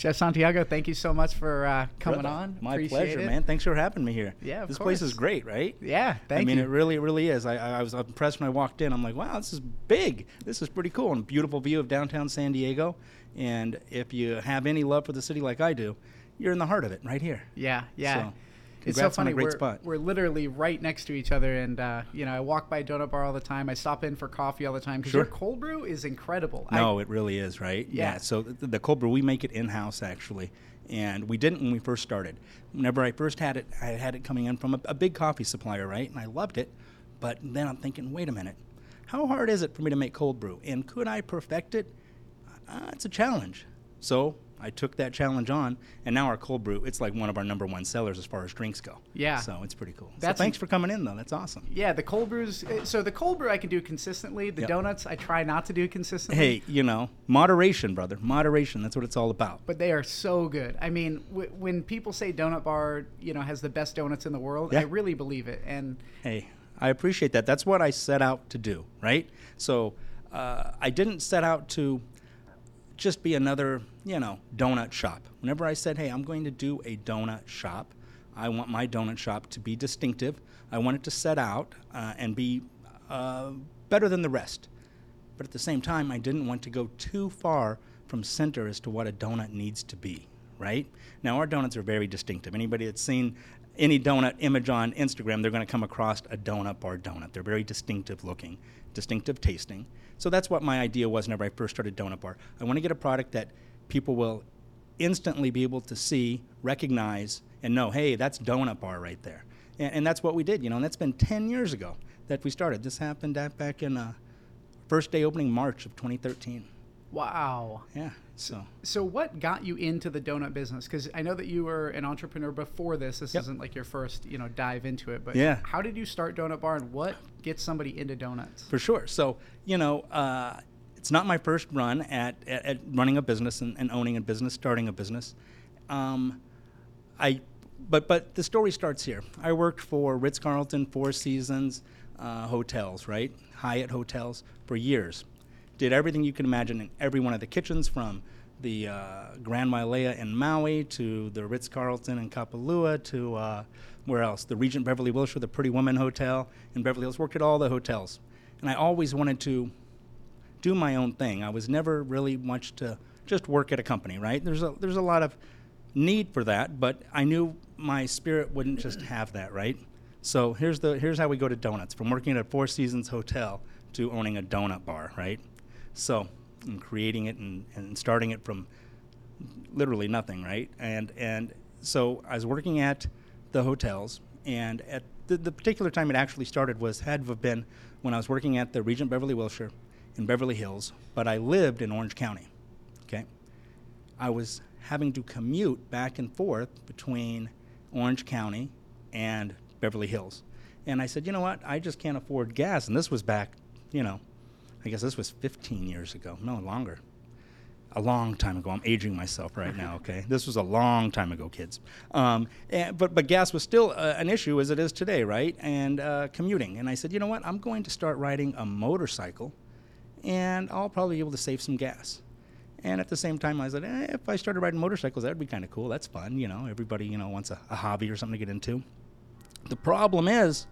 Chef Santiago, thank you so much for uh, coming Brother, on. My Appreciate pleasure, it. man. Thanks for having me here. Yeah, of this place is great, right? Yeah, thank you. I mean, you. it really, really is. I, I I was impressed when I walked in. I'm like, wow, this is big. This is pretty cool and beautiful view of downtown San Diego. And if you have any love for the city like I do, you're in the heart of it, right here. Yeah, yeah. So, it's so congrats on funny. a great we're, spot. we're literally right next to each other, and uh, you know, I walk by Donut Bar all the time. I stop in for coffee all the time because Sure. your cold brew is incredible. No, it really is, right? Yeah. So the, the cold brew, we make it in house actually, and we didn't when we first started. Whenever I first had it, I had it coming in from a, a big coffee supplier, right? And I loved it, but then I'm thinking, wait a minute, how hard is it for me to make cold brew, and could I perfect it? Uh, it's a challenge. So I took that challenge on, and now our cold brew, it's like one of our number one sellers as far as drinks go. Yeah. So it's pretty cool. That's so thanks for coming in, though. That's awesome. Yeah, the cold brews. So the cold brew I can do consistently. The Yep. donuts I try not to do consistently. Hey, you know, moderation, brother. Moderation. That's what it's all about. But they are so good. I mean, w- when people say Donut Bar, you know, has the best donuts in the world, I really believe it. And Hey, I appreciate that. That's what I set out to do, right? So uh, I didn't set out to just be another, you know, donut shop. Whenever I said, hey, I'm going to do a donut shop, I want my donut shop to be distinctive. I want it to set out uh, and be uh, better than the rest. But at the same time, I didn't want to go too far from center as to what a donut needs to be, right? Now, our donuts are very distinctive. Anybody that's seen any donut image on Instagram, they're going to come across a donut bar donut. They're very distinctive looking, distinctive tasting. So that's what my idea was whenever I first started Donut Bar. I want to get a product that people will instantly be able to see, recognize, and know, hey, that's Donut Bar right there. And, and that's what we did, you know, and that's been 10 years ago that we started. This happened back in uh, first day opening March of 2013. Wow. Yeah, so. So what got you into the donut business? Because I know that you were an entrepreneur before this. This Yep. isn't like your first, you know, dive into it. But Yeah. how did you start Donut Bar, and what gets somebody into donuts? For sure. So, you know, uh, it's not my first run at, at, at running a business and, and owning a business, starting a business. Um, I, but but the story starts here. I worked for Ritz Carlton, Four Seasons, uh, hotels, right? Hyatt hotels for years. Did everything you can imagine in every one of the kitchens, from the uh, Grand Wailea in Maui to the Ritz Carlton in Kapalua to uh, where else? The Regent Beverly Wilshire, the Pretty Woman Hotel in Beverly Hills. Worked at all the hotels, and I always wanted to do my own thing. I was never really much to just work at a company, right? There's a there's a lot of need for that, but I knew my spirit wouldn't just have that, right? So here's the here's how we go to donuts from working at a Four Seasons hotel to owning a donut bar, right? So and creating it and, and starting it from literally nothing, right? And and so I was working at the hotels, and at the, the particular time it actually started was had to have been when I was working at the Regent Beverly Wilshire in Beverly Hills, but I lived in Orange County. Okay, I was having to commute back and forth between Orange County and Beverly Hills, and I said, you know what? I just can't afford gas, and this was back, you know, I guess this was 15 years ago, no longer a long time ago. I'm aging myself right now. Okay, this was a long time ago, kids. Um, and, but but gas was still uh, an issue as it is today, right? And uh, commuting. And I said, you know what? I'm going to start riding a motorcycle, and I'll probably be able to save some gas. And at the same time, I said, eh, if I started riding motorcycles, that'd be kind of cool. That's fun, you know. Everybody, you know, wants a, a hobby or something to get into. The problem is,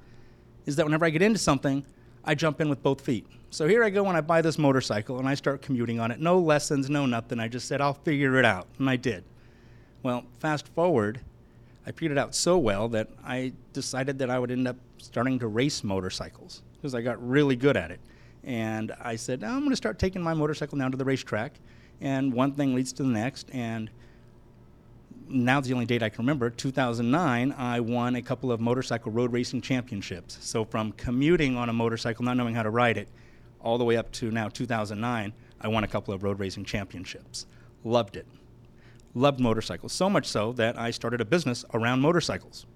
is that whenever I get into something, I jump in with both feet. So here I go when I buy this motorcycle and I start commuting on it. No lessons, no nothing. I just said, I'll figure it out. And I did. Well, fast forward, I figured it out so well that I decided that I would end up starting to race motorcycles because I got really good at it. And I said, I'm going to start taking my motorcycle down to the racetrack. And one thing leads to the next. And now's the only date I can remember, 2009, I won a couple of motorcycle road racing championships. So from commuting on a motorcycle, not knowing how to ride it, all the way up to now 2009, I won a couple of road racing championships. Loved it. Loved motorcycles. So much so that I started a business around motorcycles.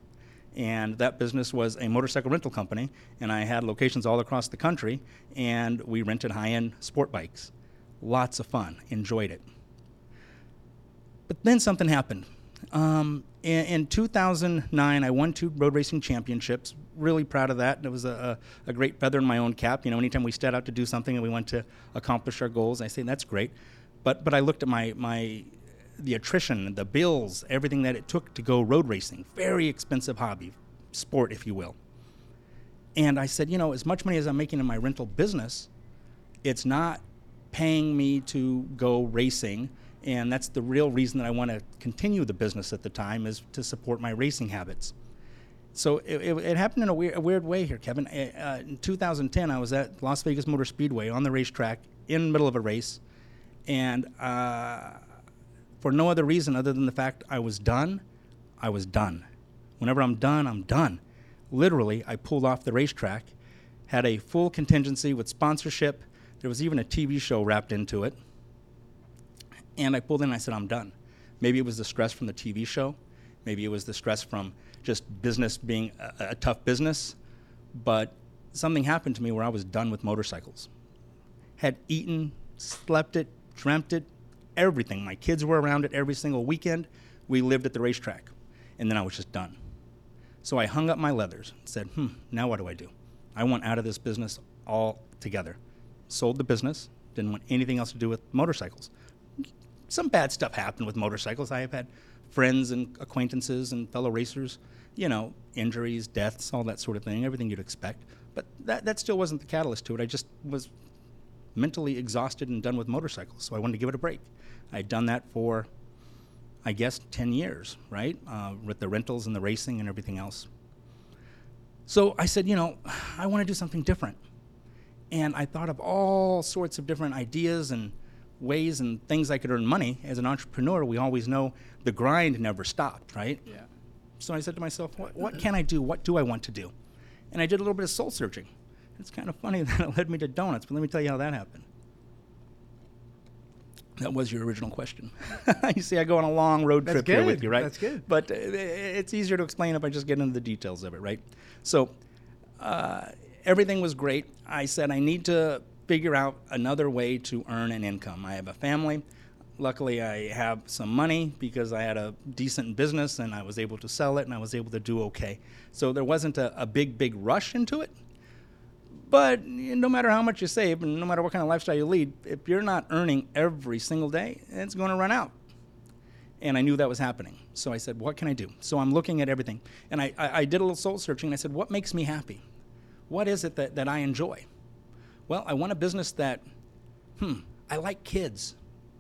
And that business was a motorcycle rental company, and I had locations all across the country, and we rented high end sport bikes. Lots of fun. Enjoyed it. But then something happened. Um, in, in 2009, I won two road racing championships. Really proud of that. It was a, a, a great feather in my own cap. You know, anytime we set out to do something and we want to accomplish our goals, I say that's great. But but I looked at my my the attrition, the bills, everything that it took to go road racing. Very expensive hobby, sport, if you will. And I said, you know, as much money as I'm making in my rental business, it's not paying me to go racing. And that's the real reason that I want to continue the business at the time is to support my racing habits. So it, it, it happened in a weird, a weird way here, Kevin. Uh, in 2010, I was at Las Vegas Motor Speedway on the racetrack in the middle of a race. And uh, for no other reason other than the fact I was done, I was done. Whenever I'm done, I'm done. Literally, I pulled off the racetrack, had a full contingency with sponsorship. There was even a TV show wrapped into it. And I pulled in and I said, I'm done. Maybe it was the stress from the TV show. Maybe it was the stress from just business being a, a tough business. But something happened to me where I was done with motorcycles. Had eaten, slept it, dreamt it, everything. My kids were around it every single weekend. We lived at the racetrack. And then I was just done. So I hung up my leathers and said, hmm, now what do I do? I want out of this business altogether. Sold the business, didn't want anything else to do with motorcycles. Some bad stuff happened with motorcycles. I have had friends and acquaintances and fellow racers, you know, injuries, deaths, all that sort of thing, everything you'd expect. But that, that still wasn't the catalyst to it. I just was mentally exhausted and done with motorcycles, so I wanted to give it a break. I'd done that for, I guess, 10 years, right? Uh, with the rentals and the racing and everything else. So I said, you know, I want to do something different. And I thought of all sorts of different ideas and ways and things I could earn money. As an entrepreneur, we always know the grind never stopped, right? Yeah. So I said to myself, what, what can I do? What do I want to do? And I did a little bit of soul searching. It's kind of funny that it led me to donuts, but let me tell you how that happened. That was your original question. you see, I go on a long road That's trip here with you, right? That's good. But uh, it's easier to explain if I just get into the details of it, right? So uh, everything was great. I said I need to figure out another way to earn an income. I have a family. Luckily, I have some money because I had a decent business and I was able to sell it and I was able to do okay. So there wasn't a, a big, big rush into it. But no matter how much you save and no matter what kind of lifestyle you lead, if you're not earning every single day, it's going to run out. And I knew that was happening. So I said, What can I do? So I'm looking at everything. And I, I, I did a little soul searching and I said, What makes me happy? What is it that, that I enjoy? Well, I want a business that, hmm, I like kids.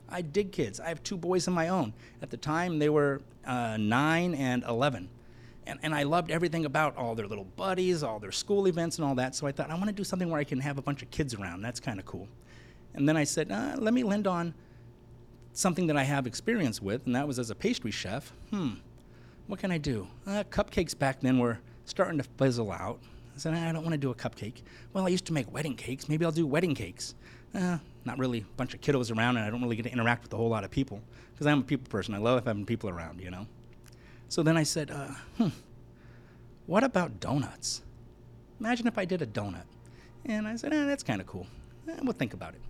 I dig kids. I have two boys of my own. At the time, they were uh, nine and 11. And, and I loved everything about all their little buddies, all their school events, and all that. So I thought, I want to do something where I can have a bunch of kids around. That's kind of cool. And then I said, uh, let me lend on something that I have experience with, and that was as a pastry chef. Hmm, what can I do? Uh, cupcakes back then were starting to fizzle out. I said, I don't want to do a cupcake. Well, I used to make wedding cakes. Maybe I'll do wedding cakes. Uh, not really a bunch of kiddos around, and I don't really get to interact with a whole lot of people because I'm a people person. I love having people around, you know. So then I said, uh, hmm, what about donuts? Imagine if I did a donut. And I said, eh, that's kind of cool. Eh, we'll think about it.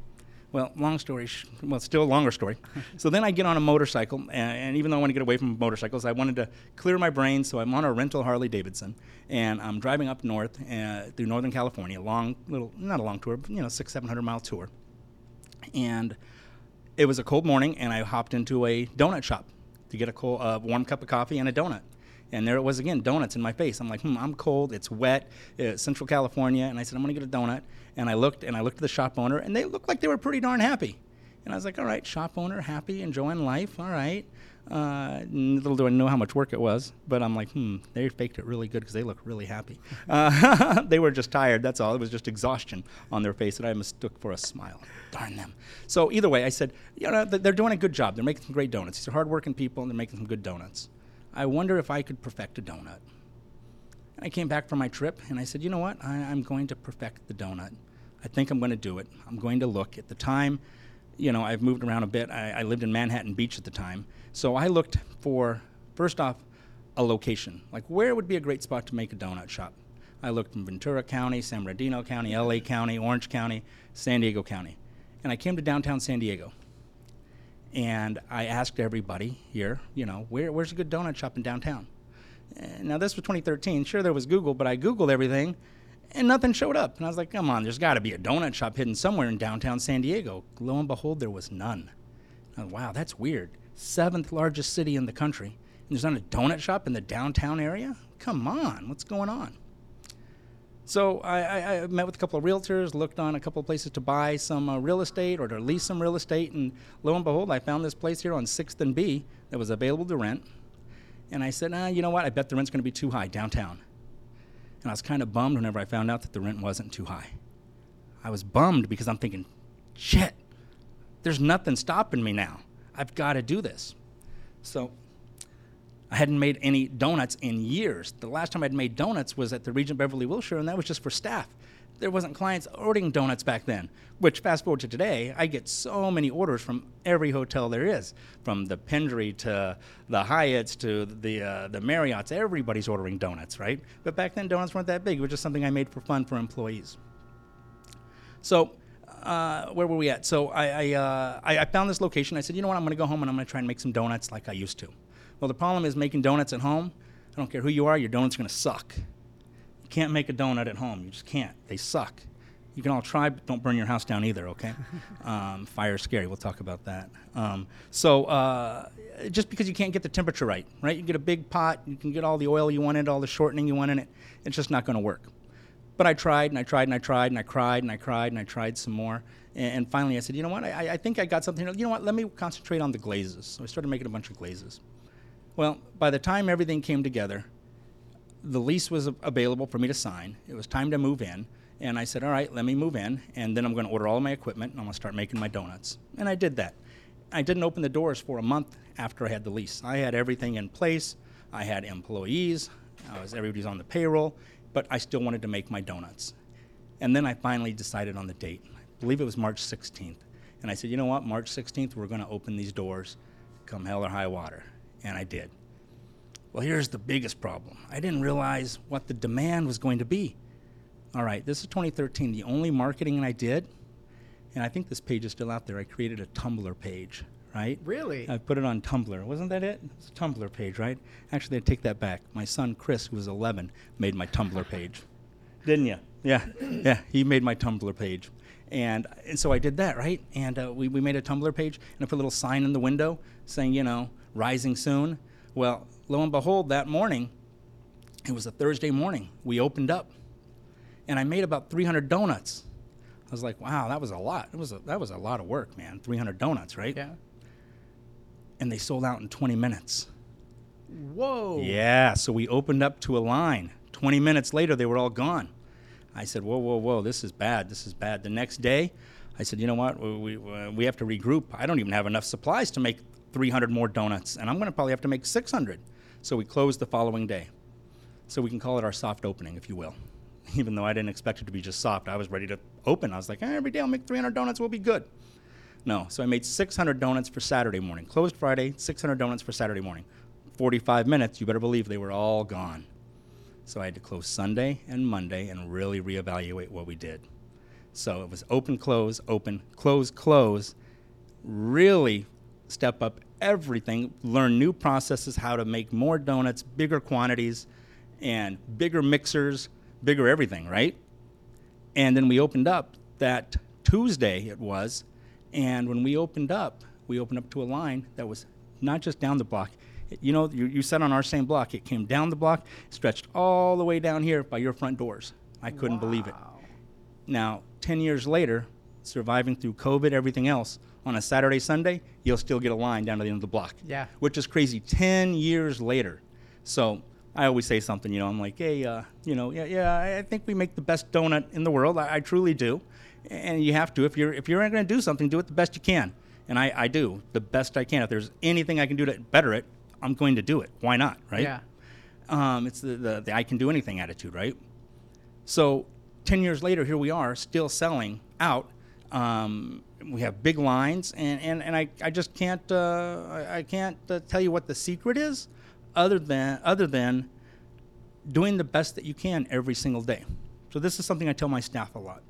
Well, long story, sh- well, still a longer story. so then I get on a motorcycle, and, and, even though I want to get away from motorcycles, I wanted to clear my brain, so I'm on a rental Harley Davidson, and I'm driving up north uh, through Northern California, long little, not a long tour, but, you know, six, seven hundred mile tour. And it was a cold morning, and I hopped into a donut shop to get a cold, uh, warm cup of coffee and a donut. And there it was again, donuts in my face. I'm like, hmm, I'm cold. It's wet. It's Central California. And I said, I'm going to get a donut. And I looked and I looked at the shop owner, and they looked like they were pretty darn happy. And I was like, all right, shop owner, happy, enjoying life. All right. Uh, little do I know how much work it was, but I'm like, hmm, they faked it really good because they look really happy. Uh, they were just tired. That's all. It was just exhaustion on their face that I mistook for a smile. Darn them. So either way, I said, you know, they're doing a good job. They're making some great donuts. These are hardworking people, and they're making some good donuts. I wonder if I could perfect a donut. I came back from my trip and I said, you know what? I, am going to perfect the donut. I think I'm going to do it. I'm going to look. At the time, you know, I've moved around a bit. I, I lived in Manhattan Beach at the time. So I looked for, first off, a location. Like, where would be a great spot to make a donut shop? I looked in Ventura County, San Bernardino County, LA County, Orange County, San Diego County. And I came to downtown San Diego and I asked everybody here, you know, where, where's a good donut shop in downtown? And now this was 2013. Sure, there was Google, but I Googled everything, and nothing showed up. And I was like, come on, there's got to be a donut shop hidden somewhere in downtown San Diego. Lo and behold, there was none. wow, that's weird. seventh largest city in the country, and there's not a donut shop in the downtown area? Come on, what's going on? So I, I, I met with a couple of realtors, looked on a couple of places to buy some uh, real estate or to lease some real estate, and lo and behold, I found this place here on 6th and B that was available to rent. And I said, ah, you know what? I bet the rent's going to be too high downtown. And I was kind of bummed whenever I found out that the rent wasn't too high. I was bummed because I'm thinking, shit, there's nothing stopping me now. I've got to do this. So I hadn't made any donuts in years. The last time I'd made donuts was at the Regent Beverly Wilshire, and that was just for staff. There wasn't clients ordering donuts back then. Which, fast forward to today, I get so many orders from every hotel there is, from the Pendry to the Hyatts to the uh, the Marriotts. Everybody's ordering donuts, right? But back then, donuts weren't that big. It was just something I made for fun for employees. So uh, where were we at? So I I, uh, I, I found this location. I said, you know what? I'm going to go home and I'm going to try and make some donuts like I used to. Well, the problem is making donuts at home. I don't care who you are, your donuts are going to suck. You can't make a donut at home. You just can't. They suck. You can all try, but don't burn your house down either, okay? um, fire's scary. We'll talk about that. Um, so, uh, just because you can't get the temperature right, right? You get a big pot, you can get all the oil you want in it, all the shortening you want in it. It's just not going to work. But I tried and I tried and I tried and I cried and I cried and I tried some more. And, and finally I said, you know what? I, I think I got something. You know what? Let me concentrate on the glazes. So I started making a bunch of glazes. Well, by the time everything came together, the lease was available for me to sign. It was time to move in. And I said, all right, let me move in, and then I'm going to order all my equipment, and I'm going to start making my donuts. And I did that. I didn't open the doors for a month after I had the lease. I had everything in place. I had employees. I was everybody's on the payroll, but I still wanted to make my donuts. And then I finally decided on the date. I believe it was March 16th. And I said, you know what? March 16th, we're going to open these doors, come hell or high water. And I did. Well, here's the biggest problem. I didn't realize what the demand was going to be. All right, this is 2013. The only marketing I did, and I think this page is still out there, I created a Tumblr page, right? Really? I put it on Tumblr. Wasn't that it? It's a Tumblr page, right? Actually, I take that back. My son Chris, who was 11, made my Tumblr page. Didn't you? Yeah, yeah. He made my Tumblr page, and and so I did that, right? And uh, we we made a Tumblr page, and I put a little sign in the window saying, you know, rising soon. Well, lo and behold, that morning, it was a Thursday morning. We opened up, and I made about 300 donuts. I was like, wow, that was a lot. It was a, that was a lot of work, man. 300 donuts, right? Yeah. And they sold out in 20 minutes. Whoa. Yeah, so we opened up to a line. 20 minutes later, they were all gone. I said, whoa, whoa, whoa, this is bad. This is bad. The next day, I said, you know what? We, we, uh, we have to regroup. I don't even have enough supplies to make 300 more donuts, and I'm going to probably have to make 600. So we closed the following day. So we can call it our soft opening, if you will. Even though I didn't expect it to be just soft, I was ready to open. I was like, eh, every day I'll make 300 donuts, we'll be good. No, so I made 600 donuts for Saturday morning. Closed Friday, 600 donuts for Saturday morning. 45 minutes, you better believe they were all gone. So I had to close Sunday and Monday and really reevaluate what we did. So it was open, close, open, close, close. Really step up everything, learn new processes, how to make more donuts, bigger quantities, and bigger mixers, bigger everything, right? And then we opened up that Tuesday, it was. And when we opened up, we opened up to a line that was not just down the block. You know, you, you sat on our same block. It came down the block, stretched all the way down here by your front doors. I couldn't believe it. Now, 10 years later, surviving through COVID, everything else, on a Saturday, Sunday, you'll still get a line down to the end of the block. Yeah. Which is crazy. 10 years later. So I always say something, you know, I'm like, hey, uh, you know, yeah, yeah, I- think we make the best donut in the world. I, I truly do. And you have to. If you're, if you're going to do something, do it the best you can. And I, I do the best I can. If there's anything I can do to better it, I'm going to do it. Why not, right? Yeah. Um, it's the, the, the I can do anything attitude, right? So 10 years later, here we are still selling out. Um, we have big lines, and, and, and I, I just can't, uh, I, I can't uh, tell you what the secret is other than, other than doing the best that you can every single day. So this is something I tell my staff a lot.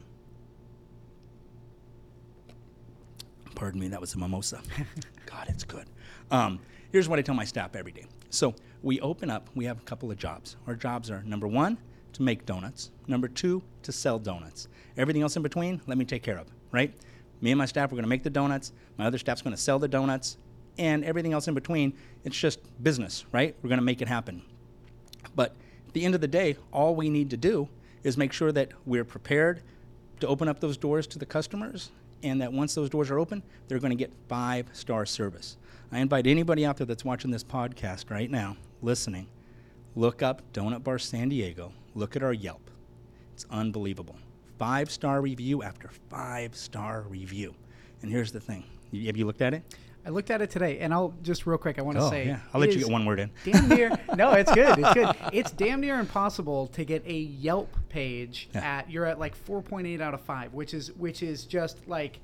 Pardon me, that was a mimosa. God, it's good. Um, here's what I tell my staff every day. So we open up, we have a couple of jobs. Our jobs are number one, to make donuts. Number two, to sell donuts. Everything else in between, let me take care of, right? Me and my staff are going to make the donuts. My other staff's going to sell the donuts, and everything else in between. It's just business, right? We're going to make it happen. But at the end of the day, all we need to do is make sure that we're prepared to open up those doors to the customers and that once those doors are open, they're going to get five star service. I invite anybody out there that's watching this podcast right now, listening, look up Donut Bar San Diego, look at our Yelp. It's unbelievable. Five star review after five star review. And here's the thing You- have you looked at it? I looked at it today, and I'll just real quick. I want to Oh, say, yeah. I'll let you get one word in. Damn near. no, it's good. It's good. It's damn near impossible to get a Yelp page Yeah. at. You're at like 4.8 out of five, which is which is just like.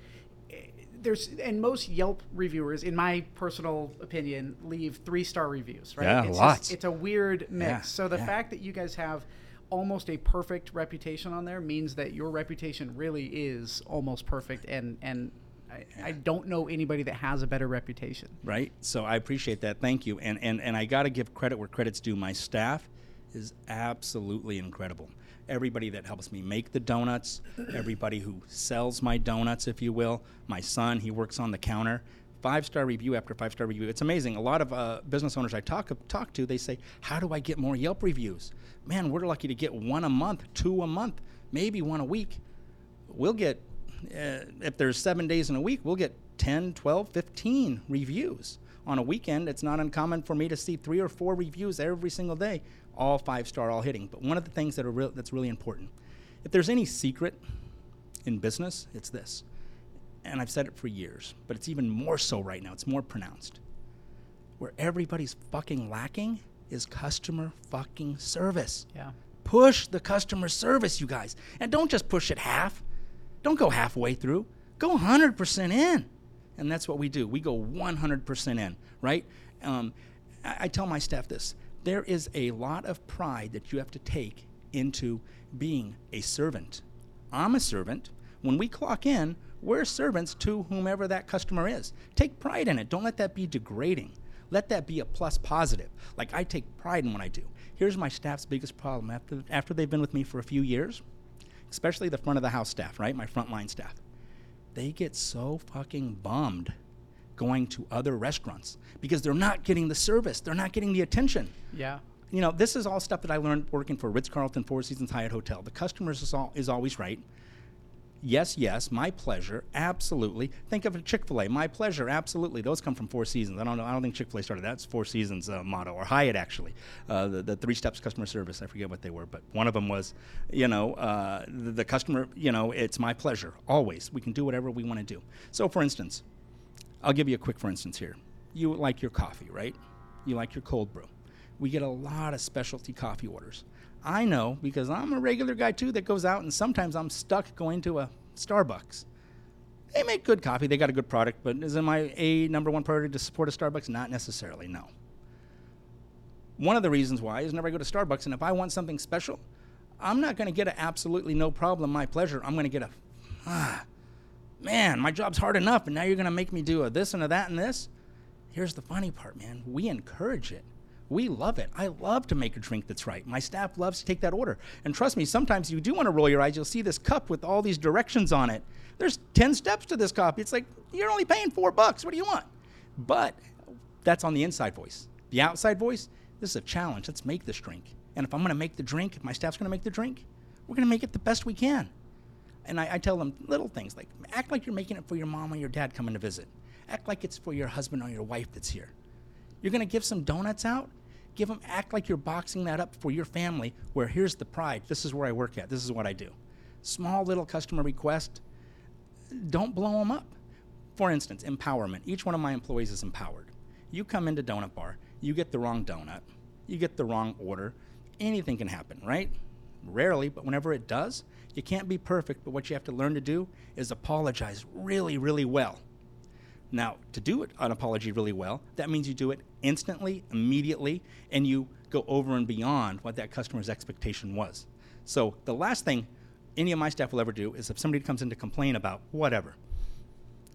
There's and most Yelp reviewers, in my personal opinion, leave three star reviews. Right? Yeah, it's just- lots. it's a weird mix. Yeah, so the fact that you guys have almost a perfect reputation on there means that your reputation really is almost perfect, and and I, I don't know anybody that has a better reputation. right? So I appreciate that. Thank you. And and and I got to give credit where credit's due. My staff is absolutely incredible. Everybody that helps me make the donuts, everybody who sells my donuts, if you will. My son, he works on the counter. Five star review after five star review. It's amazing. A lot of uh, business owners I talk talk to, they say, "How do I get more Yelp reviews?" Man, we're lucky to get one a month, two a month, maybe one a week. We'll get uh, if there's seven days in a week, we'll get 10, 12, 15 reviews. On a weekend, it's not uncommon for me to see three or four reviews every single day, all five star, all hitting. But one of the things that are real, that's really important, if there's any secret in business, it's this. And I've said it for years, but it's even more so right now. It's more pronounced. Where everybody's fucking lacking is customer fucking service Yeah. push the customer service, you guys. And don't just push it half. Don't go halfway through. Go 100% in. And that's what we do. We go 100% in, right? Um, I, I tell my staff this there is a lot of pride that you have to take into being a servant. I'm a servant. When we clock in, we're servants to whomever that customer is. Take pride in it. Don't let that be degrading. Let that be a plus positive. Like I take pride in what I do. Here's my staff's biggest problem after after they've been with me for a few years, especially the front of the house staff, right? My frontline staff. They get so fucking bummed going to other restaurants because they're not getting the service. They're not getting the attention Yeah. you know, this is all stuff that I learned working for Ritz Carlton, Four Seasons Hyatt Hotel. The customer is, all, is always right. Yes, yes, my pleasure, absolutely. Think of a Chick Fil A, my pleasure, absolutely. Those come from Four Seasons. I don't know. I don't think Chick Fil A started. That's Four Seasons uh, motto, or Hyatt actually. Uh, the, the three steps customer service. I forget what they were, but one of them was, you know, uh, the, the customer. You know, it's my pleasure always. We can do whatever we want to do. So, for instance, I'll give you a quick for instance here. You like your coffee, right? You like your cold brew. We get a lot of specialty coffee orders. I know because I'm a regular guy too that goes out and sometimes I'm stuck going to a Starbucks. They make good coffee, they got a good product, but is it my a number one priority to support a Starbucks? Not necessarily, no. One of the reasons why is whenever I go to Starbucks and if I want something special, I'm not going to get a absolutely no problem, my pleasure. I'm going to get a, ah, man, my job's hard enough, and now you're going to make me do a this and a that and this. Here's the funny part, man. We encourage it. We love it. I love to make a drink that's right. My staff loves to take that order. And trust me, sometimes you do want to roll your eyes. You'll see this cup with all these directions on it. There's 10 steps to this coffee. It's like, you're only paying four bucks. What do you want? But that's on the inside voice. The outside voice, this is a challenge. Let's make this drink. And if I'm going to make the drink, if my staff's going to make the drink, we're going to make it the best we can. And I, I tell them little things like act like you're making it for your mom or your dad coming to visit. Act like it's for your husband or your wife that's here. You're going to give some donuts out? Give them, act like you're boxing that up for your family, where here's the pride. This is where I work at. This is what I do. Small little customer request. Don't blow them up. For instance, empowerment. Each one of my employees is empowered. You come into Donut Bar, you get the wrong donut, you get the wrong order. Anything can happen, right? Rarely, but whenever it does, you can't be perfect, but what you have to learn to do is apologize really, really well. Now, to do it, an apology really well, that means you do it instantly, immediately, and you go over and beyond what that customer's expectation was. So, the last thing any of my staff will ever do is if somebody comes in to complain about whatever,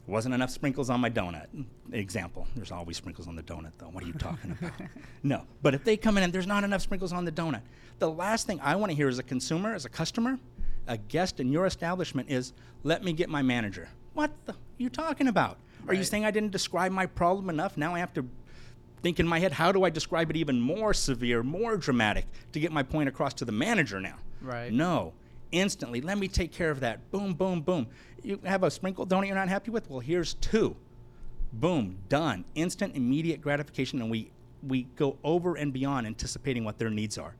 wasn't enough sprinkles on my donut. Example. There's always sprinkles on the donut, though. What are you talking about? no. But if they come in and there's not enough sprinkles on the donut, the last thing I want to hear as a consumer, as a customer, a guest in your establishment is, let me get my manager. What the are you talking about? Are you saying I didn't describe my problem enough? Now I have to think in my head, how do I describe it even more severe, more dramatic to get my point across to the manager now? Right. No. Instantly, let me take care of that. Boom, boom, boom. You have a sprinkle donut you're not happy with? Well, here's two. Boom, done. Instant, immediate gratification, and we we go over and beyond anticipating what their needs are.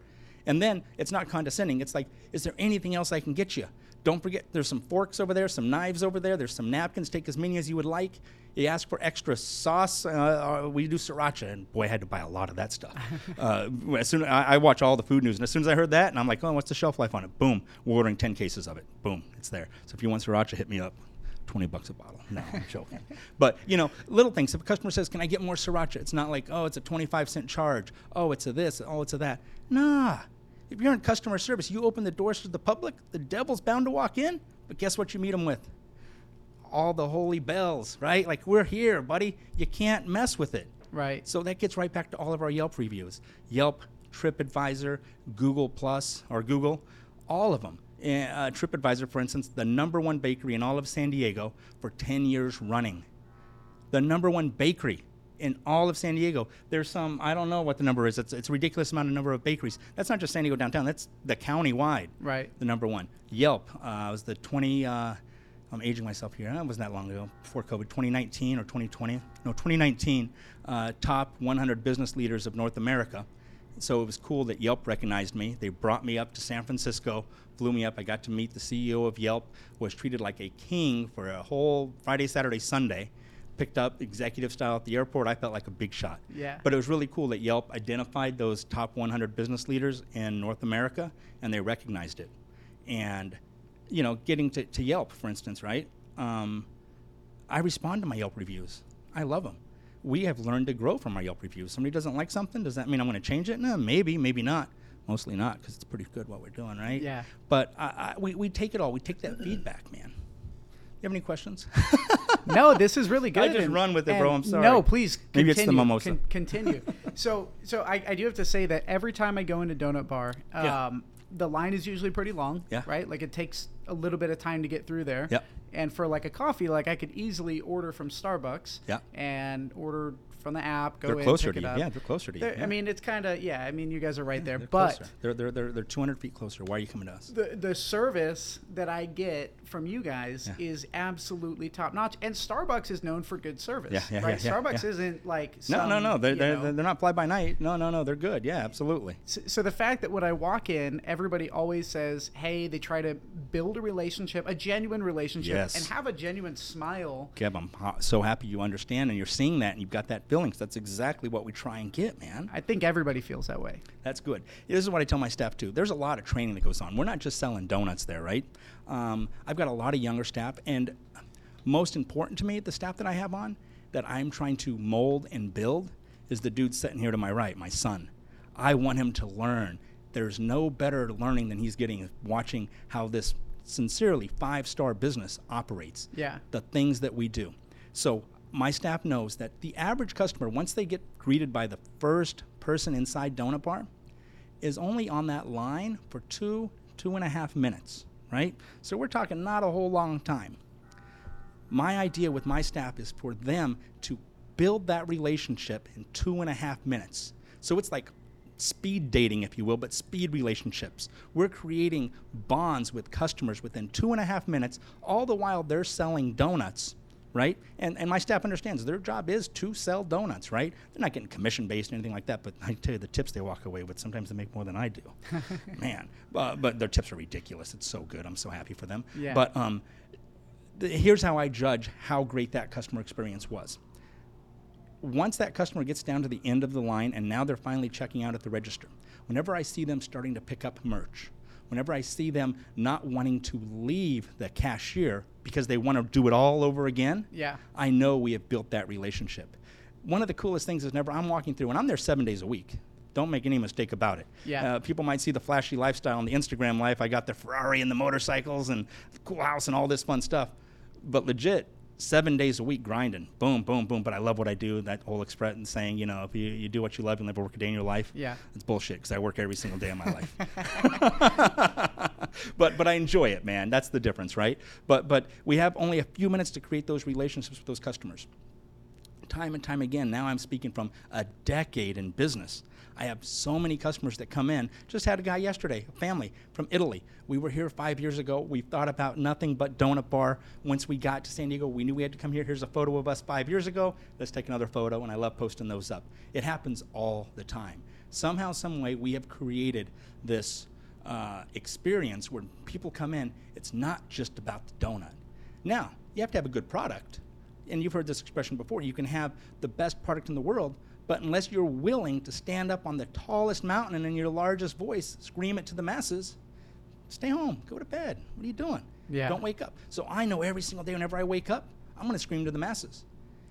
And then it's not condescending. It's like, is there anything else I can get you? Don't forget, there's some forks over there, some knives over there, there's some napkins. Take as many as you would like. You ask for extra sauce. Uh, uh, we do sriracha, and boy, I had to buy a lot of that stuff. uh, as soon I, I watch all the food news, and as soon as I heard that, and I'm like, oh, what's the shelf life on it? Boom, we're ordering 10 cases of it. Boom, it's there. So if you want sriracha, hit me up. 20 bucks a bottle. No, I'm joking. but, you know, little things. If a customer says, Can I get more sriracha? It's not like, Oh, it's a 25 cent charge. Oh, it's a this. Oh, it's a that. Nah. If you're in customer service, you open the doors to the public, the devil's bound to walk in. But guess what you meet them with? All the holy bells, right? Like, we're here, buddy. You can't mess with it. Right. So that gets right back to all of our Yelp reviews. Yelp, TripAdvisor, Google Plus or Google, all of them. Uh, TripAdvisor, for instance, the number one bakery in all of San Diego for 10 years running. The number one bakery in all of San Diego. There's some, I don't know what the number is. It's, it's a ridiculous amount of number of bakeries. That's not just San Diego downtown, that's the county wide. Right. The number one. Yelp uh, was the 20, uh, I'm aging myself here. That wasn't that long ago, before COVID, 2019 or 2020. No, 2019, uh, top 100 business leaders of North America. So it was cool that Yelp recognized me. They brought me up to San Francisco, flew me up. I got to meet the CEO of Yelp, was treated like a king for a whole Friday, Saturday, Sunday. Picked up executive style at the airport. I felt like a big shot. Yeah. But it was really cool that Yelp identified those top 100 business leaders in North America and they recognized it. And, you know, getting to, to Yelp, for instance, right? Um, I respond to my Yelp reviews. I love them. We have learned to grow from our Yelp reviews. Somebody doesn't like something, does that mean I'm going to change it? No, maybe, maybe not. Mostly not, because it's pretty good what we're doing, right? Yeah. But I, I, we, we take it all. We take that feedback, man. You have any questions? no, this is really good. I just and- run with it, bro. I'm sorry. No, please. Continue, Maybe it's the mimosa. con- continue. so, so I, I do have to say that every time I go into donut bar, um, Yeah. the line is usually pretty long. Yeah. Right. Like it takes a little bit of time to get through there. Yep. And for like a coffee, like I could easily order from Starbucks. Yeah. And order from the app. Go They're in, closer to you. Yeah, they're closer to you. They're- yeah. I mean, it's kind of yeah. I mean, you guys are right there, They're but closer. they're, they're, they're, they're 200 feet closer. Why are you coming to us? the the service that I get from you guys Yeah. is absolutely top notch. And Starbucks is known for good service. Yeah, yeah, right? yeah, yeah, Starbucks yeah. isn't like No, some, no, no. They're, they're, know- they're not fly by night. No, no, no. They're good. Yeah, absolutely. so, so the fact that when I walk in, everybody always says, "Hey," they try to build a relationship, a genuine relationship, Yes. and have a genuine smile. Kev, I'm so happy you understand and you're seeing that and you've got that 'cause that's exactly what we try and get, man. I think everybody feels that way. That's good. This is what I tell my staff too. There's a lot of training that goes on. We're not just selling donuts there, right? Um, I've got a lot of younger staff, and most important to me, the staff that I have on, that I'm trying to mold and build, is the dude sitting here to my right, my son. I want him to learn. There's no better learning than he's getting watching how this sincerely five star business operates. Yeah. The things that we do. So my staff knows that the average customer, once they get greeted by the first person inside Donut Bar, is only on that line for two, two and a half minutes, right? So we're talking not a whole long time. My idea with my staff is for them to build that relationship in two and a half minutes. So it's like speed dating, if you will, but speed relationships. We're creating bonds with customers within two and a half minutes, all the while they're selling donuts, right? And, and my staff understands their job is to sell donuts, right? They're not getting commission based or anything like that, but I tell you, the tips they walk away with, sometimes they make more than I do. Man, uh, but their tips are ridiculous. It's so good. I'm so happy for them. Yeah. But um, the, here's how I judge how great that customer experience was. Once that customer gets down to the end of the line and now they're finally checking out at the register, whenever I see them starting to pick up merch, whenever I see them not wanting to leave the cashier because they want to do it all over again, Yeah. I know we have built that relationship. One of the coolest things is never I'm walking through and I'm there seven days a week. Don't make any mistake about it. Yeah. Uh, people might see the flashy lifestyle and the Instagram life. I got the Ferrari and the motorcycles and the cool house and all this fun stuff. But legit, seven days a week grinding. Boom, boom, boom. But I love what I do. That whole expression saying, you know, if you, you do what you love, you'll never work a day in your life. Yeah. It's bullshit because I work every single day of my life. but but I enjoy it, man. That's the difference, right? But but we have only a few minutes to create those relationships with those customers. Time and time again, now I'm speaking from a decade in business. I have so many customers that come in. Just had a guy yesterday, a family from Italy. We were here five years ago. We thought about nothing but donut bar. Once we got to San Diego, we knew we had to come here. Here's a photo of us five years ago. Let's take another photo, and I love posting those up. It happens all the time. Somehow, some way, we have created this uh, experience where people come in. It's not just about the donut. Now, you have to have a good product. And you've heard this expression before. You can have the best product in the world, but unless you're willing to stand up on the tallest mountain and in your largest voice scream it to the masses, stay home, go to bed. What are you doing? Yeah. Don't wake up. So I know every single day whenever I wake up, I'm going to scream to the masses.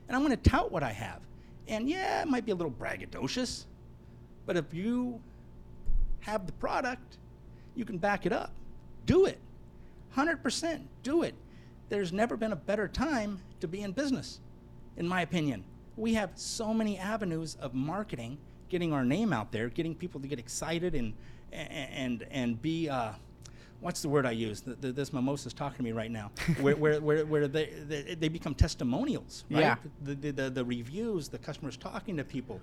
And I'm going to tout what I have. And yeah, it might be a little braggadocious, but if you have the product, you can back it up. Do it. 100% do it. There's never been a better time to be in business, in my opinion we have so many avenues of marketing, getting our name out there, getting people to get excited and and and be. Uh, what's the word I use? The, the, this mimosa's talking to me right now. where, where, where, where they, they, they become testimonials, right? Yeah. The, the, the, the reviews, the customers talking to people.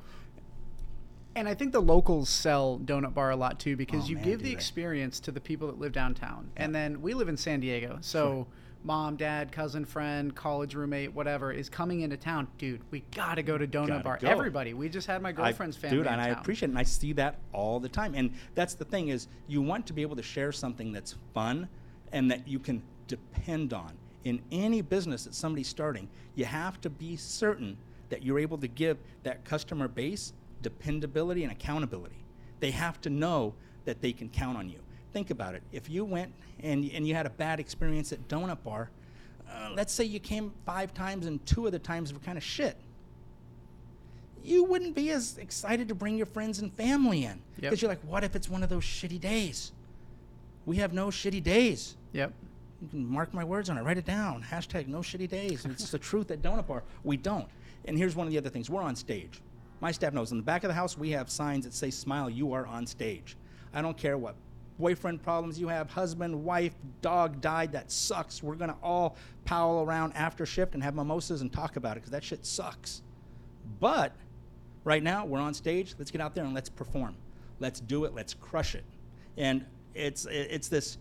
And I think the locals sell Donut Bar a lot too because Oh, you man, give the they. experience to the people that live downtown. And then we live in San Diego. So mom, dad, cousin, friend, college roommate, whatever is coming into town. Dude, we got to go to Donut Gotta Bar. go. Everybody. We just had my girlfriend's I, family dude, and I appreciate it, and I see that all the time. And that's the thing is, you want to be able to share something that's fun and that you can depend on. In any business that somebody's starting, you have to be certain that you're able to give that customer base dependability and accountability. They have to know that they can count on you. Think about it. If you went and, and you had a bad experience at Donut Bar, uh, let's say you came five times and two of the times were kind of shit you wouldn't be as excited to bring your friends and family in because Yep. you're like, what if it's one of those shitty days? We have no shitty days. Yep. You can mark my words on it, write it down. Hashtag no shitty days. It's the truth at Donut Bar. We don't. And here's one of the other things we're on stage. My staff knows in the back of the house, we have signs that say, Smile, you are on stage. I don't care what boyfriend problems you have, husband, wife, dog died, that sucks. We're going to all powell around after shift and have mimosas and talk about it because that shit sucks. But right now, we're on stage. Let's get out there and let's perform. Let's do it. Let's crush it. And it's it's this,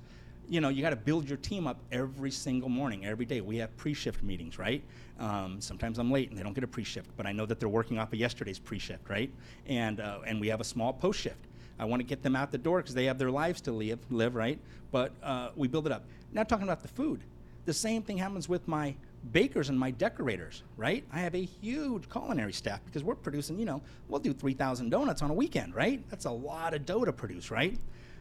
you know, you got to build your team up every single morning, every day. We have pre-shift meetings, right? Um, sometimes I'm late and they don't get a pre-shift, but I know that they're working off of yesterday's pre-shift, right? And uh, and we have a small post-shift. I want to get them out the door because they have their lives to live, live right? But uh, we build it up. Now talking about the food, the same thing happens with my bakers and my decorators, right? I have a huge culinary staff because we're producing, you know, we'll do 3,000 donuts on a weekend, right? That's a lot of dough to produce, right?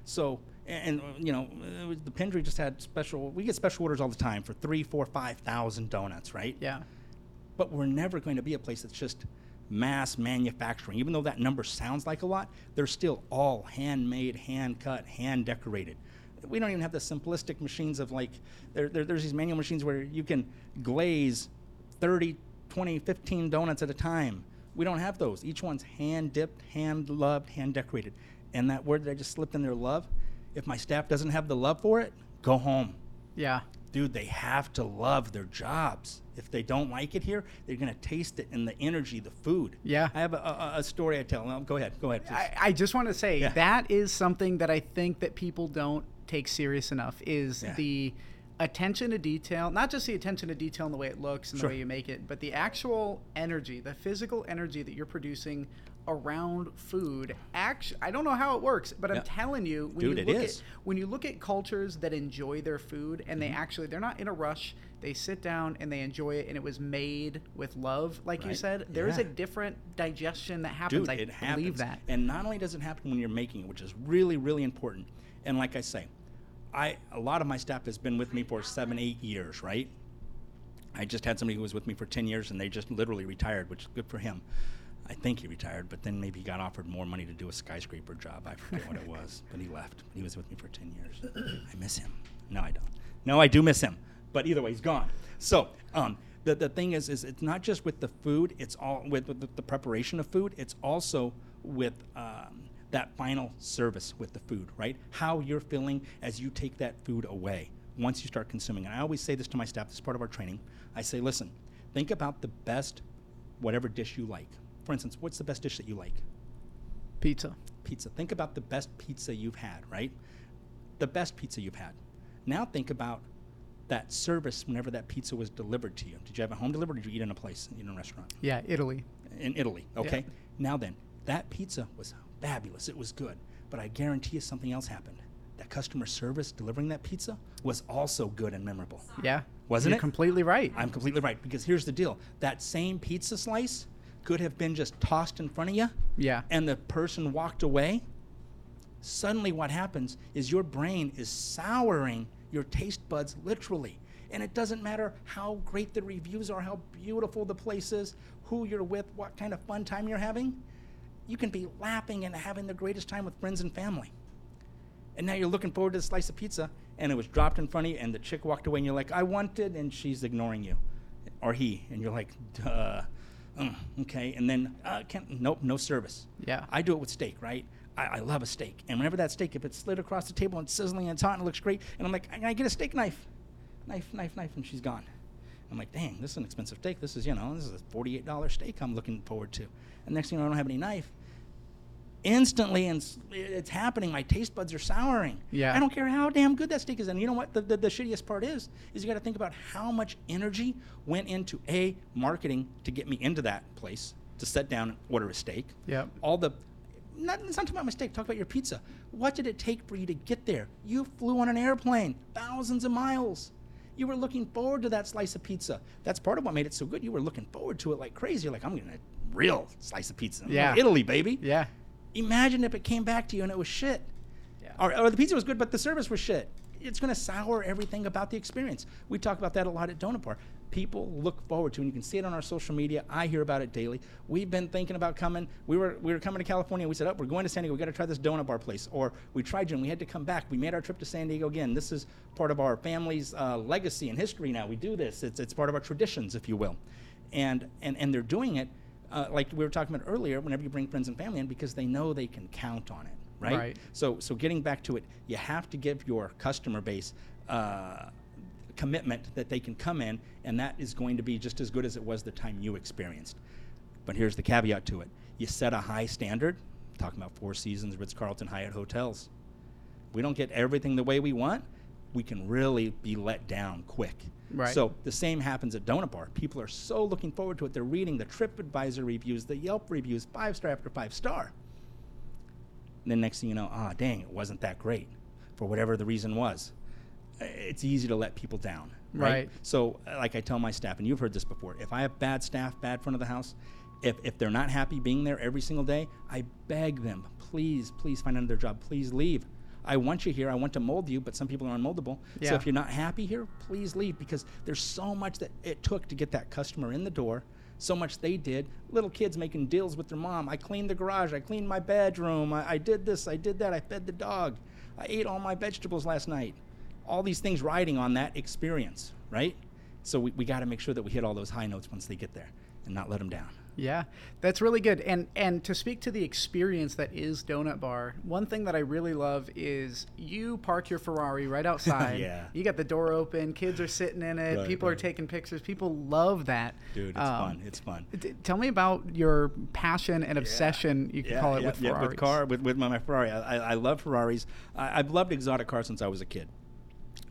So, and, and, you know, uh, the Pendry just had special, we get special orders all the time for three, four, 5,000 donuts, right? Yeah. but we're never going to be a place that's just mass manufacturing. Even though that number sounds like a lot, they're still all handmade, hand cut, hand decorated. We don't even have the simplistic machines of like, there, there, there's these manual machines where you can glaze 30, 20, 15 donuts at a time. We don't have those. Each one's hand dipped, hand loved, hand decorated. And that word that I just slipped in there, love, if my staff doesn't have the love for it, go home Yeah. dude, they have to love their jobs. If they don't like it here, they're gonna taste it in the energy, the food. Yeah. I have a, a, a story I tell. No, go ahead. Go ahead. I, I just want to say Yeah. that is something that I think that people don't take serious enough is Yeah. the attention to detail, not just the attention to detail in the way it looks and Sure. the way you make it, but the actual energy, the physical energy that you're producing around food. Actually, I don't know how it works, but Yeah. I'm telling you, when Dude, you look is. at when you look at cultures that enjoy their food and Mm-hmm. they actually they're not in a rush, they sit down and they enjoy it and it was made with love, like you said. There is Yeah. a different digestion that happens. Dude, I it believe happens. that. And not only does it happen when you're making it, which is really, really important. And like I say, I a lot of my staff has been with me for seven, eight years, right? I just had somebody who was with me for ten years, and they just literally retired, which is good for him. I think he retired, but then maybe he got offered more money to do a skyscraper job. I forget what it was, but he left. He was with me for ten years. I miss him. No, I don't. No, I do miss him. But either way, he's gone. So um, the the thing is, is it's not just with the food. It's all with, with the, the preparation of food. It's also with um, that final service with the food, right? How you're feeling as you take that food away once you start consuming. And I always say this to my staff, this is part of our training. I say, listen, think about the best whatever dish you like. For instance, what's the best dish that you like? Pizza. Pizza. Think about the best pizza you've had, right? The best pizza you've had. Now think about that service whenever that pizza was delivered to you. Did you have it home delivered or did you eat in a place, in a restaurant? Yeah, Italy. In Italy, okay? Now then, that pizza was fabulous. It was good. But I guarantee you something else happened. That customer service delivering that pizza was also good and memorable. Yeah. Wasn't You're it? completely right. I'm completely right because here's the deal. That same pizza slice could have been just tossed in front of you yeah. and the person walked away. Suddenly, what happens is your brain is souring your taste buds literally. And it doesn't matter how great the reviews are, how beautiful the place is, who you're with, what kind of fun time you're having. You can be laughing and having the greatest time with friends and family. And now you're looking forward to the slice of pizza, and it was dropped in front of you, and the chick walked away, and you're like, I want it, and she's ignoring you. Or he, and you're like, duh. Mm, okay, and then, uh, can't, nope, no service. Yeah. I do it with steak, right? I, I love a steak. And whenever that steak, if it's slid across the table and sizzling and it's hot and it looks great, and I'm like, can I get a steak knife? Knife, knife, knife, and she's gone. I'm like, dang, this is an expensive steak. This is, you know, this is a $48 steak I'm looking forward to. And next thing you know, I don't have any knife. Instantly, and it's happening. My taste buds are souring. Yeah. I don't care how damn good that steak is. And you know what? The, the, the shittiest part is, is you got to think about how much energy went into a marketing to get me into that place to sit down and order a steak Yeah. all the not, let's not talk about mistake talk about your pizza what did it take for you to get there you flew on an airplane thousands of miles you were looking forward to that slice of pizza that's part of what made it so good you were looking forward to it like crazy you're like i'm getting a real slice of pizza Yeah. to italy baby Yeah. Imagine if it came back to you and it was shit. Yeah. or, or the pizza was good but the service was shit. It's going to sour everything about the experience. We talk about that a lot at donut bar. People look forward to and you can see it on our social media. I hear about it daily. We've been thinking about coming. We were we were coming to california we said oh we're going to san diego. We got to try this donut bar place. Or we tried and we had to come back. We made our trip to san diego again. This is part of our family's uh, legacy and history now. We do this. It's, it's part of our traditions if you will. And and and they're doing it uh, like we were talking about earlier whenever you bring friends and family in because they know they can count on it right, Right. so so getting back to it you have to give your customer base uh, commitment that they can come in and that is going to be just as good as it was the time you experienced. But here's the caveat to it. You set a high standard talking about four seasons ritz-carlton hyatt hotels. We don't get everything the way we want. We can really be let down quick Right. so the same happens at donut bar people are so looking forward to it they're reading the tripadvisor reviews the yelp reviews five star after five star and then next thing you know, ah, dang, it wasn't that great for whatever the reason was. It's easy to let people down, right? Right. So, uh, like I tell my staff, and you've heard this before, if I have bad staff, bad front of the house, if, if they're not happy being there every single day, I beg them, please, please find another job. Please leave. I want you here. I want to mold you, but some people are unmoldable. So if you're not happy here, please leave because there's so much that it took to get that customer in the door. So much they did. Little kids making deals with their mom. I cleaned the garage. I cleaned my bedroom. I, I did this. I did that. I fed the dog. I ate all my vegetables last night. All these things riding on that experience, right? So we, we got to make sure that we hit all those high notes once they get there and not let them down. Yeah, that's really good. And and to speak to the experience that is Donut Bar, one thing that I really love is you park your Ferrari right outside. Yeah. You got the door open, kids are sitting in it, Right, people are taking pictures. People love that. Dude, it's Um, fun. It's fun. t- tell me about your passion and obsession, you can call it, with Ferraris. with car with, with my, my Ferrari. I, I, I love Ferraris. I, I've loved exotic cars since I was a kid.